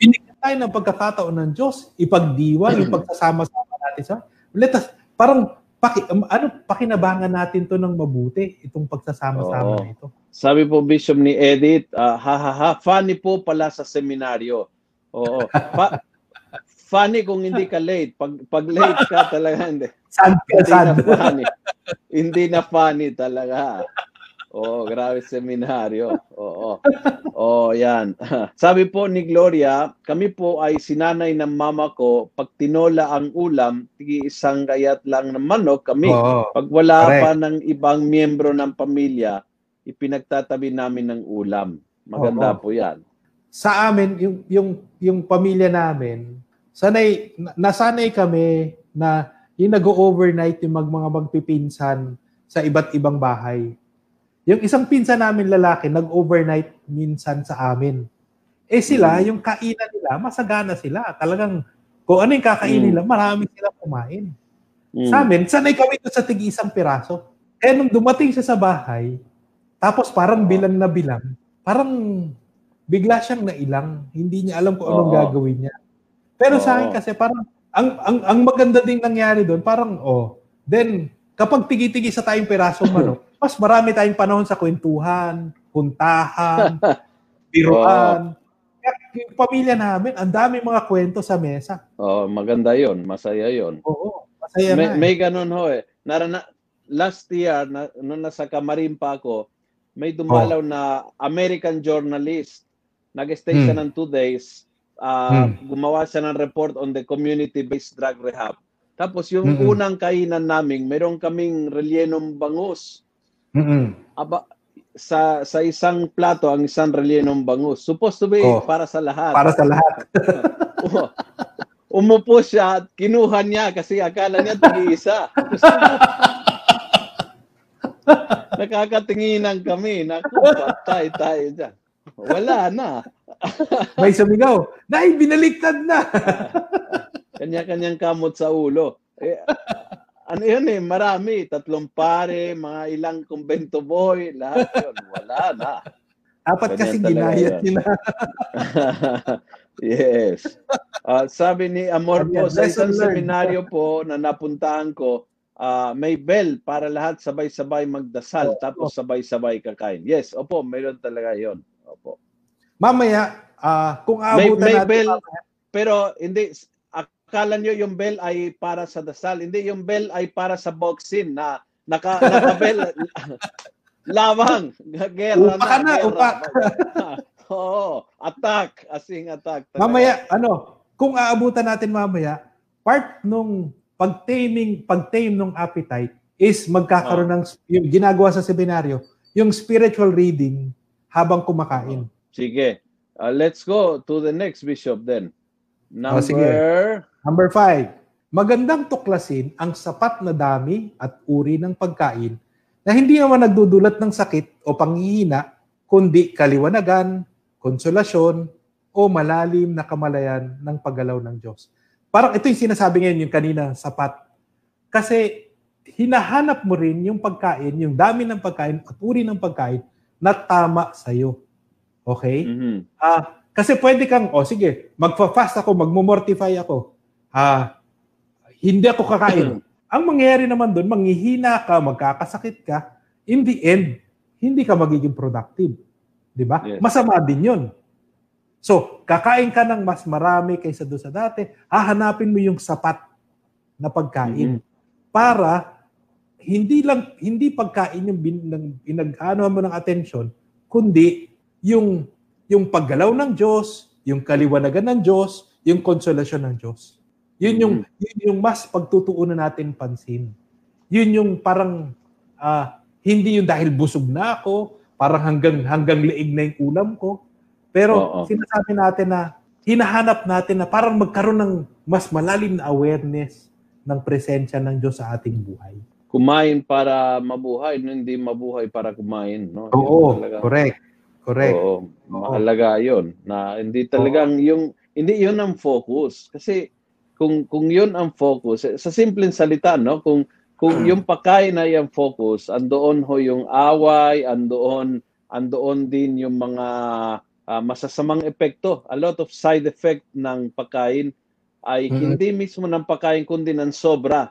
Binigyan tayo ng pagkakataon ng Diyos, ipagdiwang yung pagsasama-sama natin sa let us, parang paki, um, ano, pakinabangan natin to ng mabuti, itong pagsasama-sama Oo. ito. Sabi po Bishop ni Edith, ah, ha ha ha, funny po pala sa seminaryo. Oo. Pa- funny kung hindi ka late. Pag pag late ka talaga hindi. Sad ka, Hindi sad. na funny. hindi na funny talaga. Oo, grabe seminaryo. Oo. Oo, yan. Sabi po ni Gloria, kami po ay sinanay ng mama ko, pag tinola ang ulam, tigi isang kayat lang ng manok kami. Oo. Pag wala Correct. pa ng ibang miyembro ng pamilya, ipinagtatabi namin ng ulam. Maganda Oo. po yan. Sa amin, yung, yung, yung pamilya namin, sanay, na- nasanay kami na yung nag-overnight yung mag, mga magpipinsan sa iba't ibang bahay. Yung isang pinsan namin lalaki, nag-overnight minsan sa amin. Eh sila, Mm. yung kainan nila, masagana sila. Talagang, kung ano yung kakainin Mm. nila, marami sila kumain. Mm. Sa amin, sanay kami sa tigi isang piraso. Eh nung dumating siya sa bahay, tapos parang Oo. bilang na bilang, parang bigla siyang nailang. Hindi niya alam kung anong Oo. gagawin niya. Pero sa akin kasi parang, ang, ang, ang maganda ding nangyari doon, parang, oh, then, kapag tigi-tigi sa tayong pirasong manok, mas marami tayong panahon sa kwentuhan, puntahan, biruan. Kaya yung pamilya namin, ang dami mga kwento sa mesa. Oh, maganda yon, masaya yon. Oo, masaya May, na. eh. may ganun ho eh. Narana, last year, na, nung nasa Kamarin pa ako, may dumalaw na American journalist. Nag-stay siya Hmm. ng two days. ah, Hmm. Gumawa siya ng report on the community-based drug rehab. Tapos yung Mm-mm. unang kainan namin, meron kaming relyenong bangus. Mm-mm. Aba, sa sa isang plato ang isang relyenong bangus. Supposed to be Oh. para sa lahat. Para sa lahat. Oo. Umupo siya at kinuha niya kasi akala niya tig-isa. Nakakatinginan kami. Naku, patay tayo dyan. Wala na. May sumigaw, Nay, binaliktad na! Kanya-kanyang kamot sa ulo. Eh, ano yun eh, marami. Tatlong pare, mga ilang kumbento boy, lahat yun. Wala na. Dapat kasi ginayat nila. yes. Ah, sabi ni Amor po, sa isang seminaryo po na napuntahan ko, ah, may bell para lahat sabay-sabay magdasal Oo. tapos sabay-sabay kakain. Yes, opo, mayroon talaga yon. Opo. Mamaya, ah, kung May, aabutan may natin, bell, pero hindi, akala nyo yung bell ay para sa dasal. Hindi, yung bell ay para sa boxing na naka, naka-bell. Lawang, gera Upak ka na, gera. upak. Oo, attack, asing attack. talaga. mamaya, ano, kung aabutan natin mamaya, part nung pag-taming, pag-tame nung appetite is magkakaroon Ah. ng, yung ginagawa sa seminaryo, yung spiritual reading habang kumakain. Sige. Uh, let's go to the next bishop then. Oh, sige. Number five, magandang tuklasin ang sapat na dami at uri ng pagkain na hindi naman nagdudulot ng sakit o panghihina, kundi kaliwanagan, konsolasyon, o malalim na kamalayan ng paggalaw ng Diyos. Parang ito yung sinasabi ngayon yung kanina, sapat. Kasi hinahanap mo rin yung pagkain, yung dami ng pagkain at uri ng pagkain na tama sa'yo. Okay? Mhm. Ah, kasi pwede kang, oh sige, magfa-fast ako, magmo-mortify ako. Ah, hindi ako kakain. Ang mangyayari naman doon, manghihina ka, magkakasakit ka, in the end, hindi ka magiging productive. 'Di ba? Yes. Masama din 'yon. So, kakain ka ng mas marami kaysa doon sa dati, hahanapin mo yung sapat na pagkain Mhm. para hindi lang hindi pagkain yung bin, ng, inag-ano mo ng attention, kundi yung yung paggalaw ng Diyos, yung kaliwanagan ng Diyos, yung konsolasyon ng Diyos. Yun yung yun yung mas pagtutuunan natin pansin. Yun yung parang ah, hindi yung dahil busog na ako, parang hanggang hanggang liig na yung ulam ko. Pero Oo. sinasabi natin na hinahanap natin na parang magkaroon ng mas malalim na awareness ng presensya ng Diyos sa ating buhay. Kumain para mabuhay, no? hindi mabuhay para kumain. No? Oo, correct. Correct. Oo, mahalaga 'yon na hindi talagang yung hindi 'yon ang focus kasi kung kung 'yon ang focus eh, sa simpleng salita no kung kung yung pagkain ay ang focus andoon ho yung away andoon andoon din yung mga ah, masasamang epekto a lot of side effect ng pagkain ay Mhm. hindi mismo ng pagkain kundi ng sobra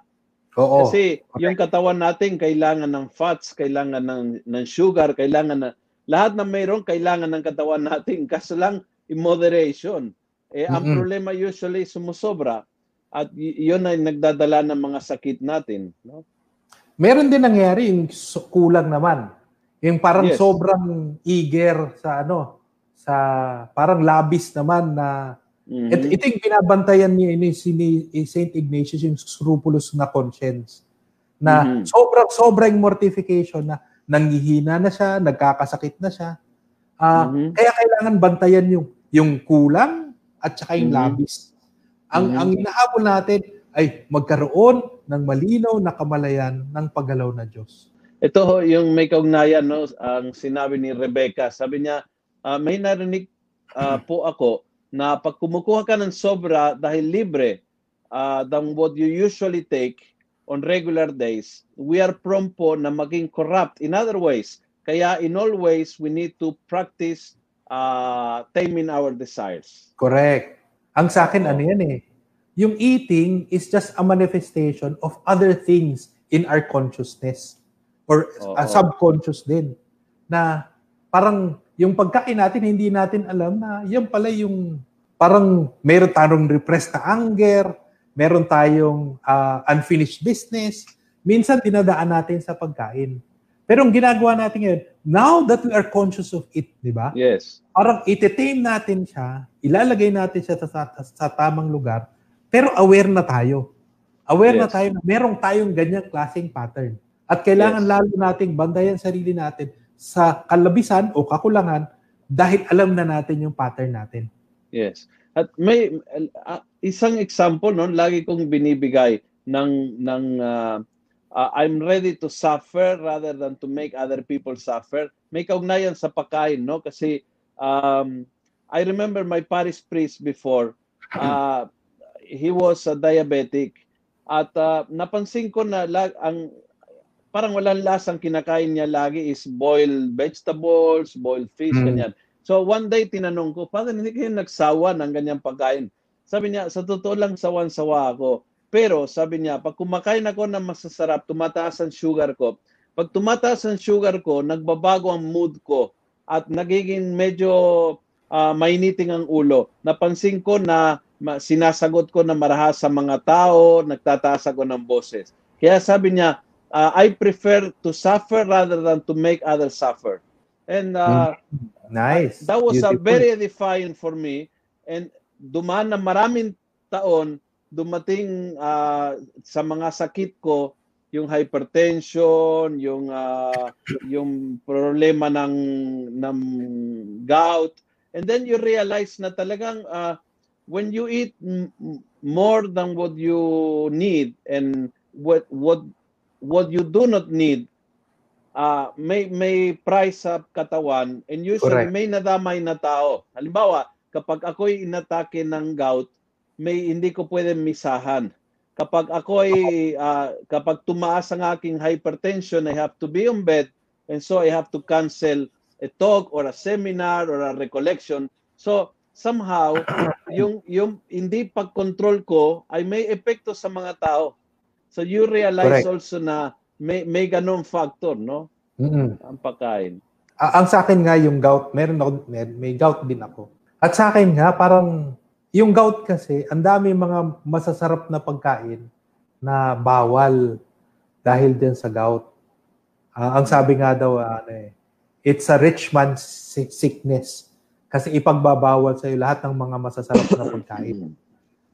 Oo. Kasi yung katawan natin kailangan ng fats, kailangan ng ng sugar, kailangan na lahat na mayroon kailangan ng katawan natin kaso lang in moderation. Eh ang Mm-mm. problema usually sumusobra at yun ay nagdadala ng mga sakit natin, no? Meron din nangyari yung kulang naman. Yung parang Yes. sobrang eager sa ano, sa parang labis naman na Mhm. ito, ito yung binabantayan ni, ni, St. Ignatius yung scrupulous na conscience na Mhm. sobrang sobrang mortification na nanghihina na siya, nagkakasakit na siya. Ah, Mhm. Kaya kailangan bantayan yung yung kulang at saka yung Mhm. labis. Ang Mhm. ang inahabol natin ay magkaroon ng malinaw na kamalayan ng paggalaw na Diyos. Ito ho, yung may kaugnayan, no, ang sinabi ni Rebecca. Sabi niya, ah, may narinig ah, po ako na pag kumukuha ka ng sobra dahil libre ah, than what you usually take on regular days, we are prone po na maging corrupt in other ways. Kaya in all ways, we need to practice uh, taming our desires. Correct. Ang sa akin, ano yan eh, yung eating is just a manifestation of other things in our consciousness or Oo. uh, subconscious din na parang yung pagkain natin hindi natin alam na yan pala yung parang meron tayong repressed na anger, meron tayong uh, unfinished business, minsan dinadaan natin sa pagkain. Pero ang ginagawa natin ngayon, now that we are conscious of it, di ba? Yes. parang iti-tame natin siya, ilalagay natin siya sa, sa, sa tamang lugar, pero aware na tayo. Aware na Yes. tayo na merong tayong ganyang klaseng pattern. At kailangan Yes. lalo nating bandayan sarili natin sa kalabisan o kakulangan dahil alam na natin yung pattern natin. Yes. At may uh, isang example no, lagi kong binibigay ng ng uh, uh, I'm ready to suffer rather than to make other people suffer. May kaugnayan sa pagkain, no? Kasi um, I remember my parish priest before. Uh, he was a diabetic at uh, napansin ko na lag, ang parang walang lasang kinakain niya lagi is boiled vegetables, boiled fish, Mm. ganyan. So one day tinanong ko, Father, hindi kayo nagsawa ng ganyang pagkain? Sabi niya, sa totoo lang sawan-sawa ako. Pero sabi niya, pag kumakain ako ng masasarap, tumataas ang sugar ko. Pag tumataas ang sugar ko, nagbabago ang mood ko at nagiging medyo ah, mainiting ang ulo. Napansin ko na sinasagot ko na marahas sa mga tao, nagtataas ako ng boses. Kaya sabi niya, ah, I prefer to suffer rather than to make others suffer. And ah, Nice. that was a Beautiful. very edifying for me. And dumaan na maraming taon, dumating ah, sa mga sakit ko, yung hypertension, yung ah, yung problema ng ng gout. And then you realize na talagang ah, when you eat more than what you need and what what what you do not need ah may may price sa katawan and usually Correct. may nadamay na tao. Halimbawa, kapag ako'y inatake ng gout, may hindi ko pwedeng misahan. Kapag ako'y ah, kapag tumaas ang aking hypertension, I have to be on bed and so I have to cancel a talk or a seminar or a recollection. So somehow yung yung hindi pag-control ko ay may epekto sa mga tao. So you realize Correct. also na may may ganung factor, no? Mm-mm. Ang pagkain. Ah, ang sa akin nga yung gout, meron ako, may, may gout din ako. At sa akin nga, parang yung gout kasi, ang dami mga masasarap na pagkain na bawal dahil din sa gout. Ah, ang sabi nga daw, ano eh, it's a rich man's sick- sickness. Kasi ipagbabawal sa lahat ng mga masasarap na pagkain.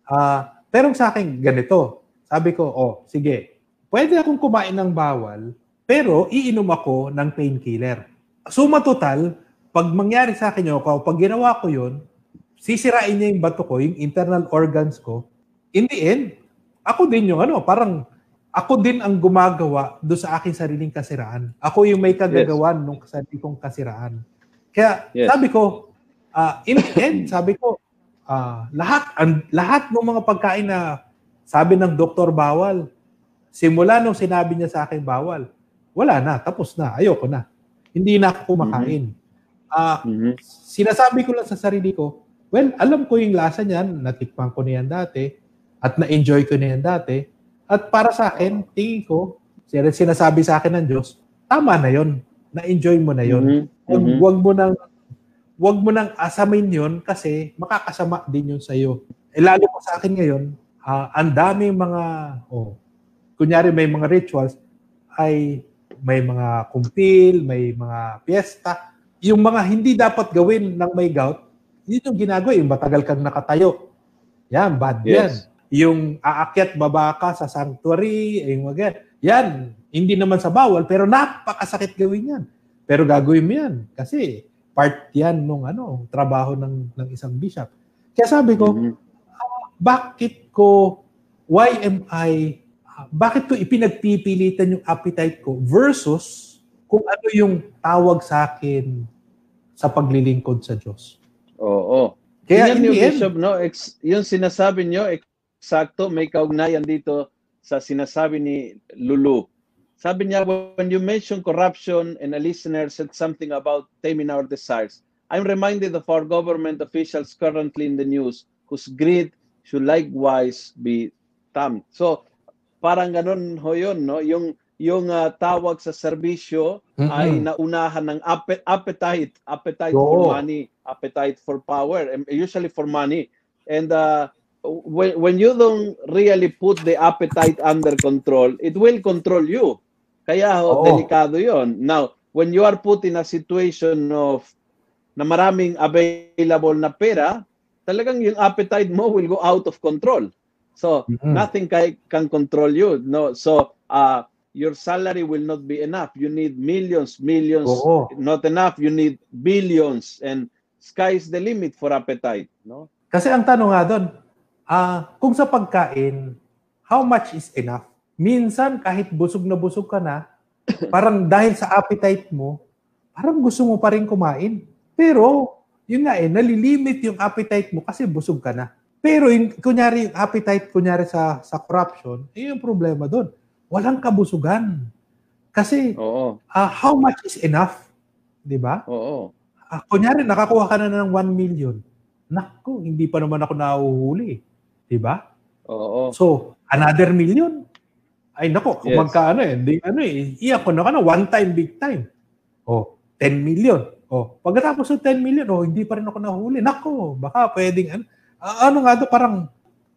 Ah, pero sa akin, ganito. Sabi ko, oh, sige, pwede akong kumain ng bawal, pero iinom ako ng painkiller. Suma total, pag mangyari sa akin yun, pag ginawa ko yun, sisirain niya yung bato ko, yung internal organs ko. In the end, ako din yung ano, parang ako din ang gumagawa do sa aking sariling kasiraan. Ako yung may kagagawan ng sarili kong kasiraan. Kaya Yes. sabi ko, ah, in the end, sabi ko, ah, lahat ang lahat ng mga pagkain na sabi ng doktor bawal, simula nung sinabi niya sa akin bawal, wala na, tapos na, ayoko na. Hindi na ako kumakain. Ah, Mhm. sinasabi ko lang sa sarili ko, well, alam ko yung lasa niyan, natikman ko na yan dati, at na-enjoy ko na yan dati, At para sa akin, tingin ko, sinasabi sa akin ng Diyos, tama na yon na-enjoy mo na yon Mhm. Wag, Mhm. wag mo nang wag mo nang asamin yon kasi makakasama din yun sa iyo. Eh, lalo pa sa akin ngayon, ah, ang daming mga oh, kunyari may mga rituals ay may mga kumpil, may mga piyesta. Yung mga hindi dapat gawin ng may gout, yun yung ginagawa, yung matagal kang nakatayo. Yan, bad yan. Yes. Yung aakyat baba ka sa sanctuary, yung mga yan, hindi naman sa bawal, pero napakasakit gawin yan. Pero gagawin mo yan kasi part yan nung ano, trabaho ng, ng isang bishop. Kaya sabi ko, Mhm. bakit ko, why am I, bakit ko ipinagpipilitan yung appetite ko versus kung ano yung tawag sa akin sa paglilingkod sa Diyos. Oo. Kaya Yan in yung the Bishop, no? Ex- yung sinasabi nyo, eksakto, may kaugnayan dito sa sinasabi ni Lulu. Sabi niya, when you mention corruption and a listener said something about taming our desires, I'm reminded of our government officials currently in the news whose greed should likewise be tamed. So, parang ganun ho yun, no? Yung, yung ah, tawag sa serbisyo Mm-mm. ay naunahan ng appe- appetite, appetite Oo. for money, appetite for power, and usually for money. And uh, when, when you don't really put the appetite under control, it will control you. Kaya ho, Oo. delikado yon. Now, when you are put in a situation of na maraming available na pera, talagang yung appetite mo will go out of control. So, Mhm. nothing can control you. No, so uh, your salary will not be enough. You need millions, millions. Oo. Not enough. You need billions, and sky is the limit for appetite. No. Kasi ang tanong nga doon, ah, kung sa pagkain, how much is enough? Minsan, kahit busog na busog ka na, parang dahil sa appetite mo, parang gusto mo pa rin kumain. Pero, yun nga eh, nalilimit yung appetite mo kasi busog ka na. Pero, yung, kunyari, yung appetite, kunyari sa, sa corruption, yun yung problema doon. Walang kabusugan. Kasi, Oo. ah, how much is enough? Di ba? Oo. Ah, kunyari, nakakuha ka na ng 1 million. Naku, hindi pa naman ako nahuhuli. Di ba? Oo. So, another million. Ay, nako, kung Yes. magkaano eh. Di, ano eh, iyak ko na ka na, one time, big time. O, 10 million. O, pagkatapos ng 10 million, o, hindi pa rin ako nahuli. Nako, baka pwedeng, ano, ano nga to, parang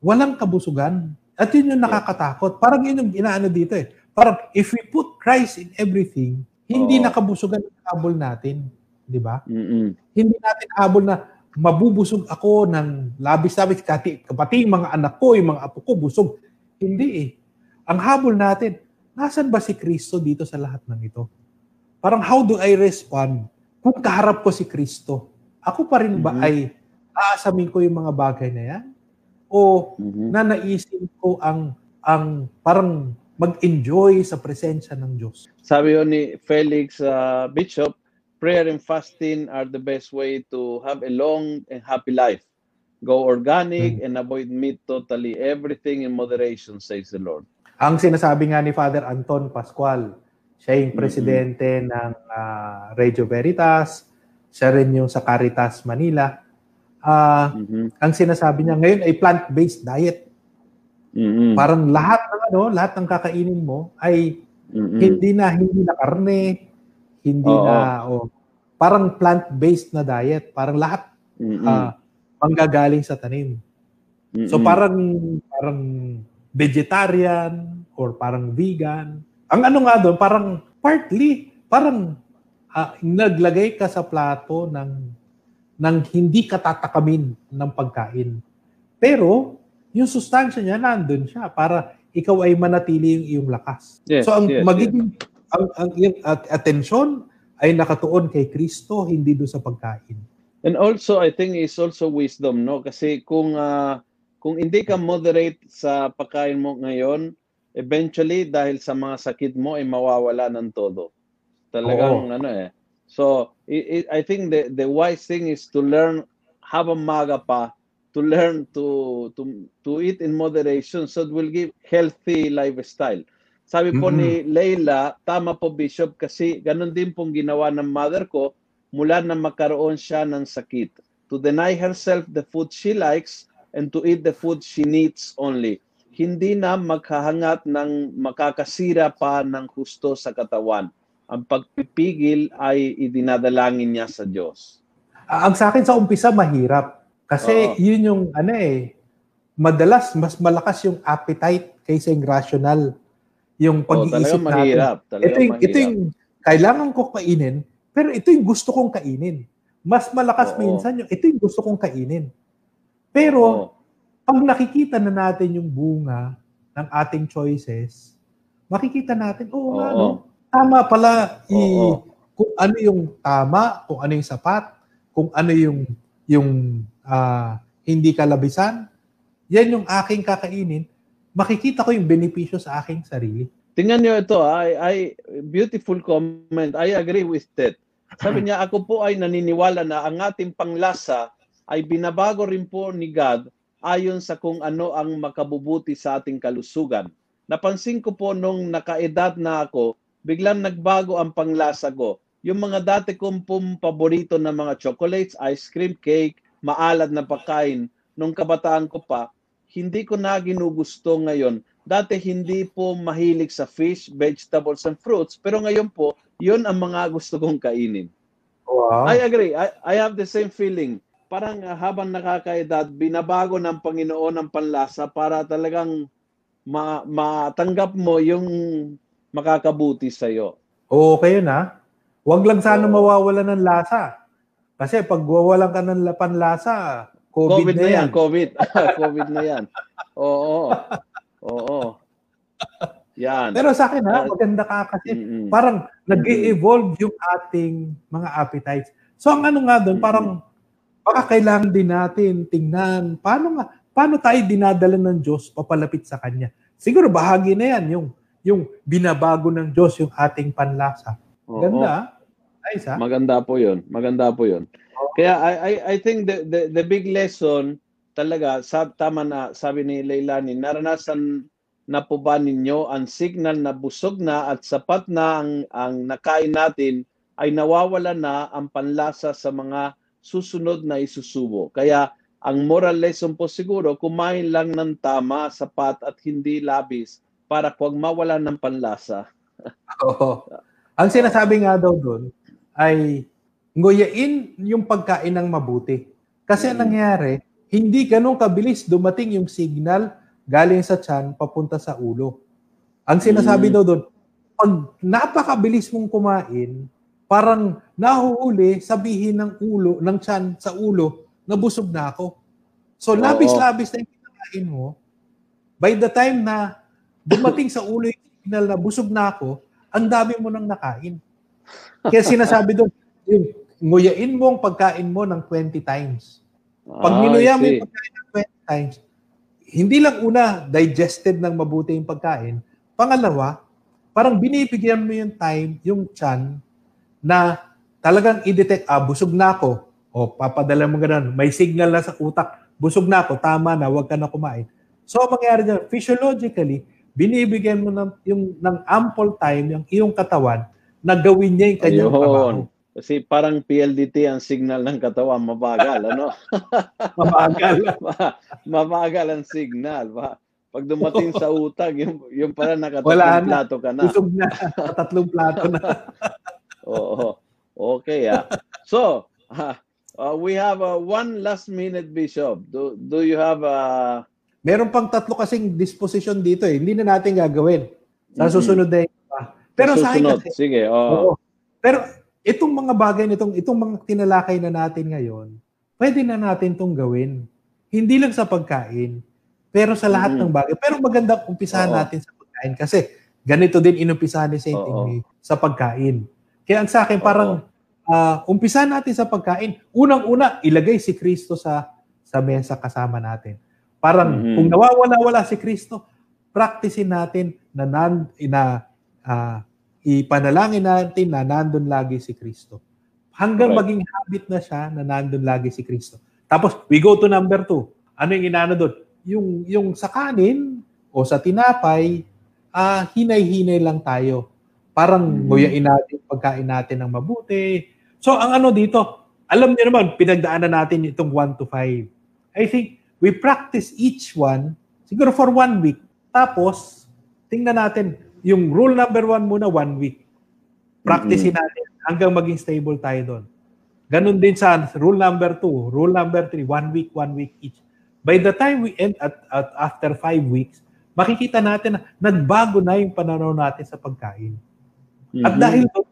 walang kabusugan. At yun yung nakakatakot. Parang yun yung inaano dito eh. Parang, if we put Christ in everything, hindi Oo. nakabusugan ang habol natin. Di ba? Hindi natin habol na mabubusog ako ng labis-labis, kati, pati yung mga anak ko, yung mga apo ko, busog. Hindi eh. Ang habol natin, nasan ba si Kristo dito sa lahat ng ito? Parang how do I respond kung kaharap ko si Kristo? Ako pa rin ba Mhm. ay aasamin ko yung mga bagay na yan? O Mhm. nanaisin ko ang ang parang mag-enjoy sa presensya ng Diyos? Sabi yun ni Felix uh, Bishop, prayer and fasting are the best way to have a long and happy life. Go organic and avoid meat totally. Everything in moderation, says the Lord. Ang sinasabi nga ni Father Anton Pascual, siya yung presidente ng ah, Radio Veritas, siya rin yung sa Caritas Manila. Ah, Mhm. ang sinasabi niya ngayon ay plant-based diet. Mhm. Parang lahat ng ano, lahat ng kakainin mo ay Mhm. hindi na hindi na karne, hindi Oo. na oh, parang plant-based na diet, parang lahat Mhm. ah, manggagaling sa tanim. So Mhm. parang parang vegetarian or parang vegan. Ang ano nga doon, parang partly, parang ah, naglagay ka sa plato ng ng hindi katatakamin ng pagkain. Pero yung sustansya niya nandun siya para ikaw ay manatili yung iyong lakas. Yes, so ang yes, magiging ang, ang yung at- atensyon ay nakatuon kay Kristo, hindi doon sa pagkain. And also, I think it's also wisdom, no? Kasi kung ah, kung hindi ka moderate sa pagkain mo ngayon, eventually, dahil sa mga sakit mo, ay mawawala ng todo. Talagang, ano eh. So, i- i- I think the, the wise thing is to learn, habang maga pa, to learn to to to eat in moderation so it will give healthy lifestyle. Sabi po ni Leila, tama po Bishop kasi ganun din pong ginawa ng mother ko mula na magkaroon siya ng sakit. To deny herself the food she likes and to eat the food she needs only. hindi na maghahangat ng makakasira pa ng husto sa katawan. Ang pagpipigil ay idinadalangin niya sa Diyos. Ah, Ang sa akin sa umpisa mahirap kasi Oo. yun yung ano eh madalas mas malakas yung appetite kaysa yung rational yung Oh, pag-iisip natin. mahirap. Ito Talagang yung, mahirap. ito yung kailangan ko kainin pero ito yung gusto kong kainin. Mas malakas Oo. minsan yung ito yung gusto kong kainin. Pero Oo. pag nakikita na natin yung bunga ng ating choices, makikita natin, oo nga, Oo. no? Tama pala i, Oo. kung ano yung tama, kung ano yung sapat, kung ano yung yung ah, hindi kalabisan, yan yung aking kakainin, makikita ko yung benepisyo sa aking sarili. Tingnan niyo ito, I, I, beautiful comment. I agree with that. Sabi niya, ako po ay naniniwala na ang ating panglasa ay binabago rin po ni God ayon sa kung ano ang makabubuti sa ating kalusugan. Napansin ko po nung nakaedad na ako, biglang nagbago ang panglasa ko. Yung mga dati kong paborito na mga chocolates, ice cream, cake, maalad na pagkain, nung kabataan ko pa, hindi ko na ginugusto ngayon dati hindi po mahilig sa fish, vegetables, and fruits. Pero ngayon po, yun ang mga gusto kong kainin. Wow. I agree. I, I have the same feeling. Parang uh, habang nakakaedad, binabago ng Panginoon ang panlasa para talagang ma- matanggap mo yung makakabuti sa iyo. Okay yun ha. Huwag lang sana Oo. mawawala ng lasa. Kasi pag wawalan ka ng panlasa, COVID, COVID, na yan. COVID. COVID na yan. Oo. Oo. Yan. Pero sa akin ha, maganda ka kasi Mm-mm. parang nag evolve yung ating mga appetites. So ang ano nga doon, parang baka kailangan din natin tingnan paano nga paano tayo dinadala ng Diyos papalapit sa kanya. Siguro bahagi na yan yung yung binabago ng Diyos yung ating panlasa. Oo. Ganda. ah. Nice ha. Maganda po 'yun. Maganda po 'yun. Kaya I I I think the the, the big lesson talaga sab tama na sabi ni Leilani naranasan na po ba ninyo ang signal na busog na at sapat na ang ang nakain natin ay nawawala na ang panlasa sa mga susunod na isusubo. Kaya ang moral lesson po siguro kumain lang ng tama, sapat at hindi labis para huwag mawala ng panlasa. Oo. Ang sinasabi nga daw doon ay nguyain yung pagkain ng mabuti. Kasi Mm. nangyari, hindi ganun kabilis dumating yung signal galing sa tiyan papunta sa ulo. Ang sinasabi Mm. daw doon, pag napakabilis mong kumain, parang nahuhuli sabihin ng ulo, ng tiyan sa ulo, na busog na ako. So labis-labis na yung kinakain mo, by the time na dumating sa ulo yung signal na busog na ako, ang dami mo nang nakain. Kaya sinasabi doon, yung nguyain mo ang pagkain mo ng 20 times. Pag Ah, I ninuya mo yung pagkain ng 20 times, hindi lang una, digested ng mabuti yung pagkain. Pangalawa, parang binibigyan mo yung time, yung chan, na talagang i-detect, ah, busog na ako. O, papadala mo ganun. May signal na sa utak, busog na ako, tama na, huwag ka na kumain. So, ang mangyari dyan, physiologically, binibigyan mo ng, yung, ng ample time yung iyong katawan na gawin niya yung kanyang Ayun. trabaho. Kasi parang PLDT ang signal ng katawan, mabagal, ano? Mabagal. Ma- mabagal ang signal. Ma- Pag dumating sa utag, yung, yung pala Wala nakatatlong na. plato ka na. busog na. Tatlong plato na. Oo. Okay, ah. So, uh, we have uh, one last minute, Bishop. Do, do you have uh, a... Meron pang tatlo kasing disposition dito eh. Hindi na natin gagawin. Sa susunod na yung iba. Pero sa akin kasi, Sige, oo. oo. Pero itong mga bagay nitong itong mga tinalakay na natin ngayon, pwede na natin tong gawin. Hindi lang sa pagkain, pero sa lahat Mhm. ng bagay. Pero magandang umpisahan Oo. natin sa pagkain kasi ganito din inumpisahan ni Saint Oo. Ignace sa pagkain. Kaya ang sa akin parang ah, umpisahan natin sa pagkain. Unang-una, ilagay si Kristo sa sa mesa kasama natin. Parang Mhm. kung nawawala-wala si Kristo, practicein natin na nan, na ah, ipanalangin natin na nandun lagi si Kristo. Hanggang Correct. maging habit na siya na nandun lagi si Kristo. Tapos, we go to number two. Ano yung inano doon? Yung, yung sa kanin o sa tinapay, ah hinay-hinay lang tayo. Parang Mhm. nguyain natin pagkain natin ng mabuti. So, ang ano dito, alam niyo naman, pinagdaanan natin itong 1 to 5. I think we practice each one, siguro for one week, Tapos, tingnan natin, yung rule number one muna, one week. Practice Mm-mm. natin hanggang maging stable tayo doon. Ganon din sa rule number two, rule number three, one week, one week each. By the time we end at, at after five weeks, makikita natin na nagbago na yung pananaw natin sa pagkain. At Mhm. dahil doon,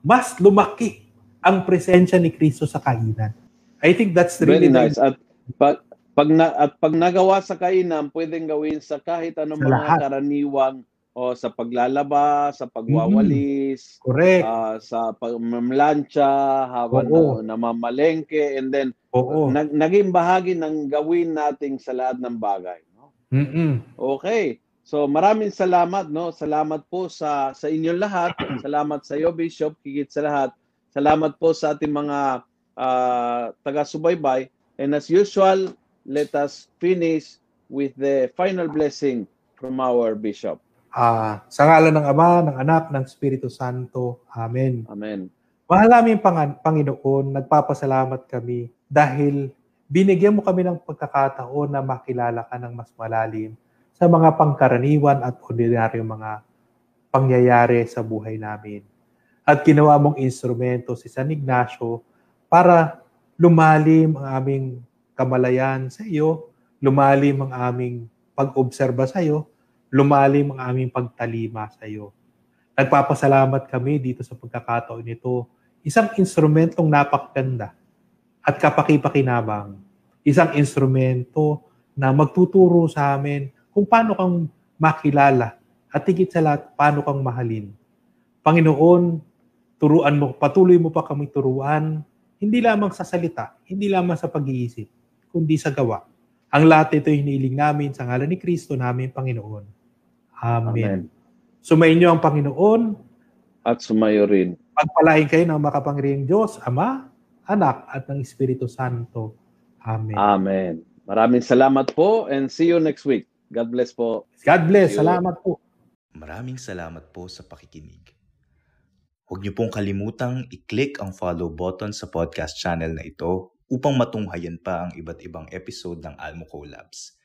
mas lumaki ang presensya ni Kristo sa kainan. I think that's really Very the- nice. At pag, pag, na, at pag nagawa sa kainan, pwedeng gawin sa kahit anong Sa mga lahat. karaniwang o sa paglalaba, sa pagwawalis, Correct. ah, sa pagmamlansya, habang Oo. na, namamalengke, and then Oo. nag, naging bahagi ng gawin nating sa lahat ng bagay. No? Mm-mm. Okay. So maraming salamat no. Salamat po sa sa inyong lahat. Salamat sa iyo Bishop, higit sa lahat. Salamat po sa ating mga ah, taga-subaybay. And as usual, let us finish with the final blessing from our Bishop. Ah, sa ngalan ng Ama, ng Anak, ng Espiritu Santo. Amen. Amen. Mahal namin Pang- Panginoon, nagpapasalamat kami dahil binigyan mo kami ng pagkakataon na makilala ka ng mas malalim sa mga pangkaraniwan at ordinaryong mga pangyayari sa buhay namin. At ginawa mong instrumento si San Ignacio para lumalim ang aming kamalayan sa iyo, lumalim ang aming pag-obserba sa iyo, lumalim ang aming pagtalima sa iyo. Nagpapasalamat kami dito sa pagkakataon nito. Isang instrumentong napakaganda at kapakipakinabang. Isang instrumento na magtuturo sa amin kung paano kang makilala at higit sa lahat, paano kang mahalin. Panginoon, turuan mo, patuloy mo pa kami turuan, hindi lamang sa salita, hindi lamang sa pag-iisip, kundi sa gawa. Ang lahat ito hiniling namin sa ngalan ni Kristo namin, Panginoon. Amen. Amen. Sumayin niyo ang Panginoon. At sumayo rin. Pagpalain kayo ng makapangyarihang Diyos, Ama, Anak, at ng Espiritu Santo. Amen. Amen. Maraming salamat po and see you next week. God bless po. God bless. Salamat po. Maraming salamat po sa pakikinig. Huwag niyo pong kalimutang i-click ang follow button sa podcast channel na ito upang matunghayan pa ang iba't ibang episode ng Almo Collabs.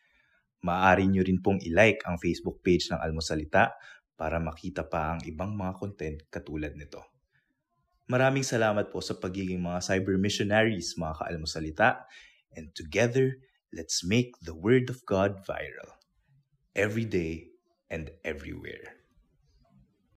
Maaari niyo rin pong i-like ang Facebook page ng Almosalita para makita pa ang ibang mga content katulad nito. Maraming salamat po sa pagiging mga cyber missionaries mga kaalmosalita and together, let's make the Word of God viral every day and everywhere.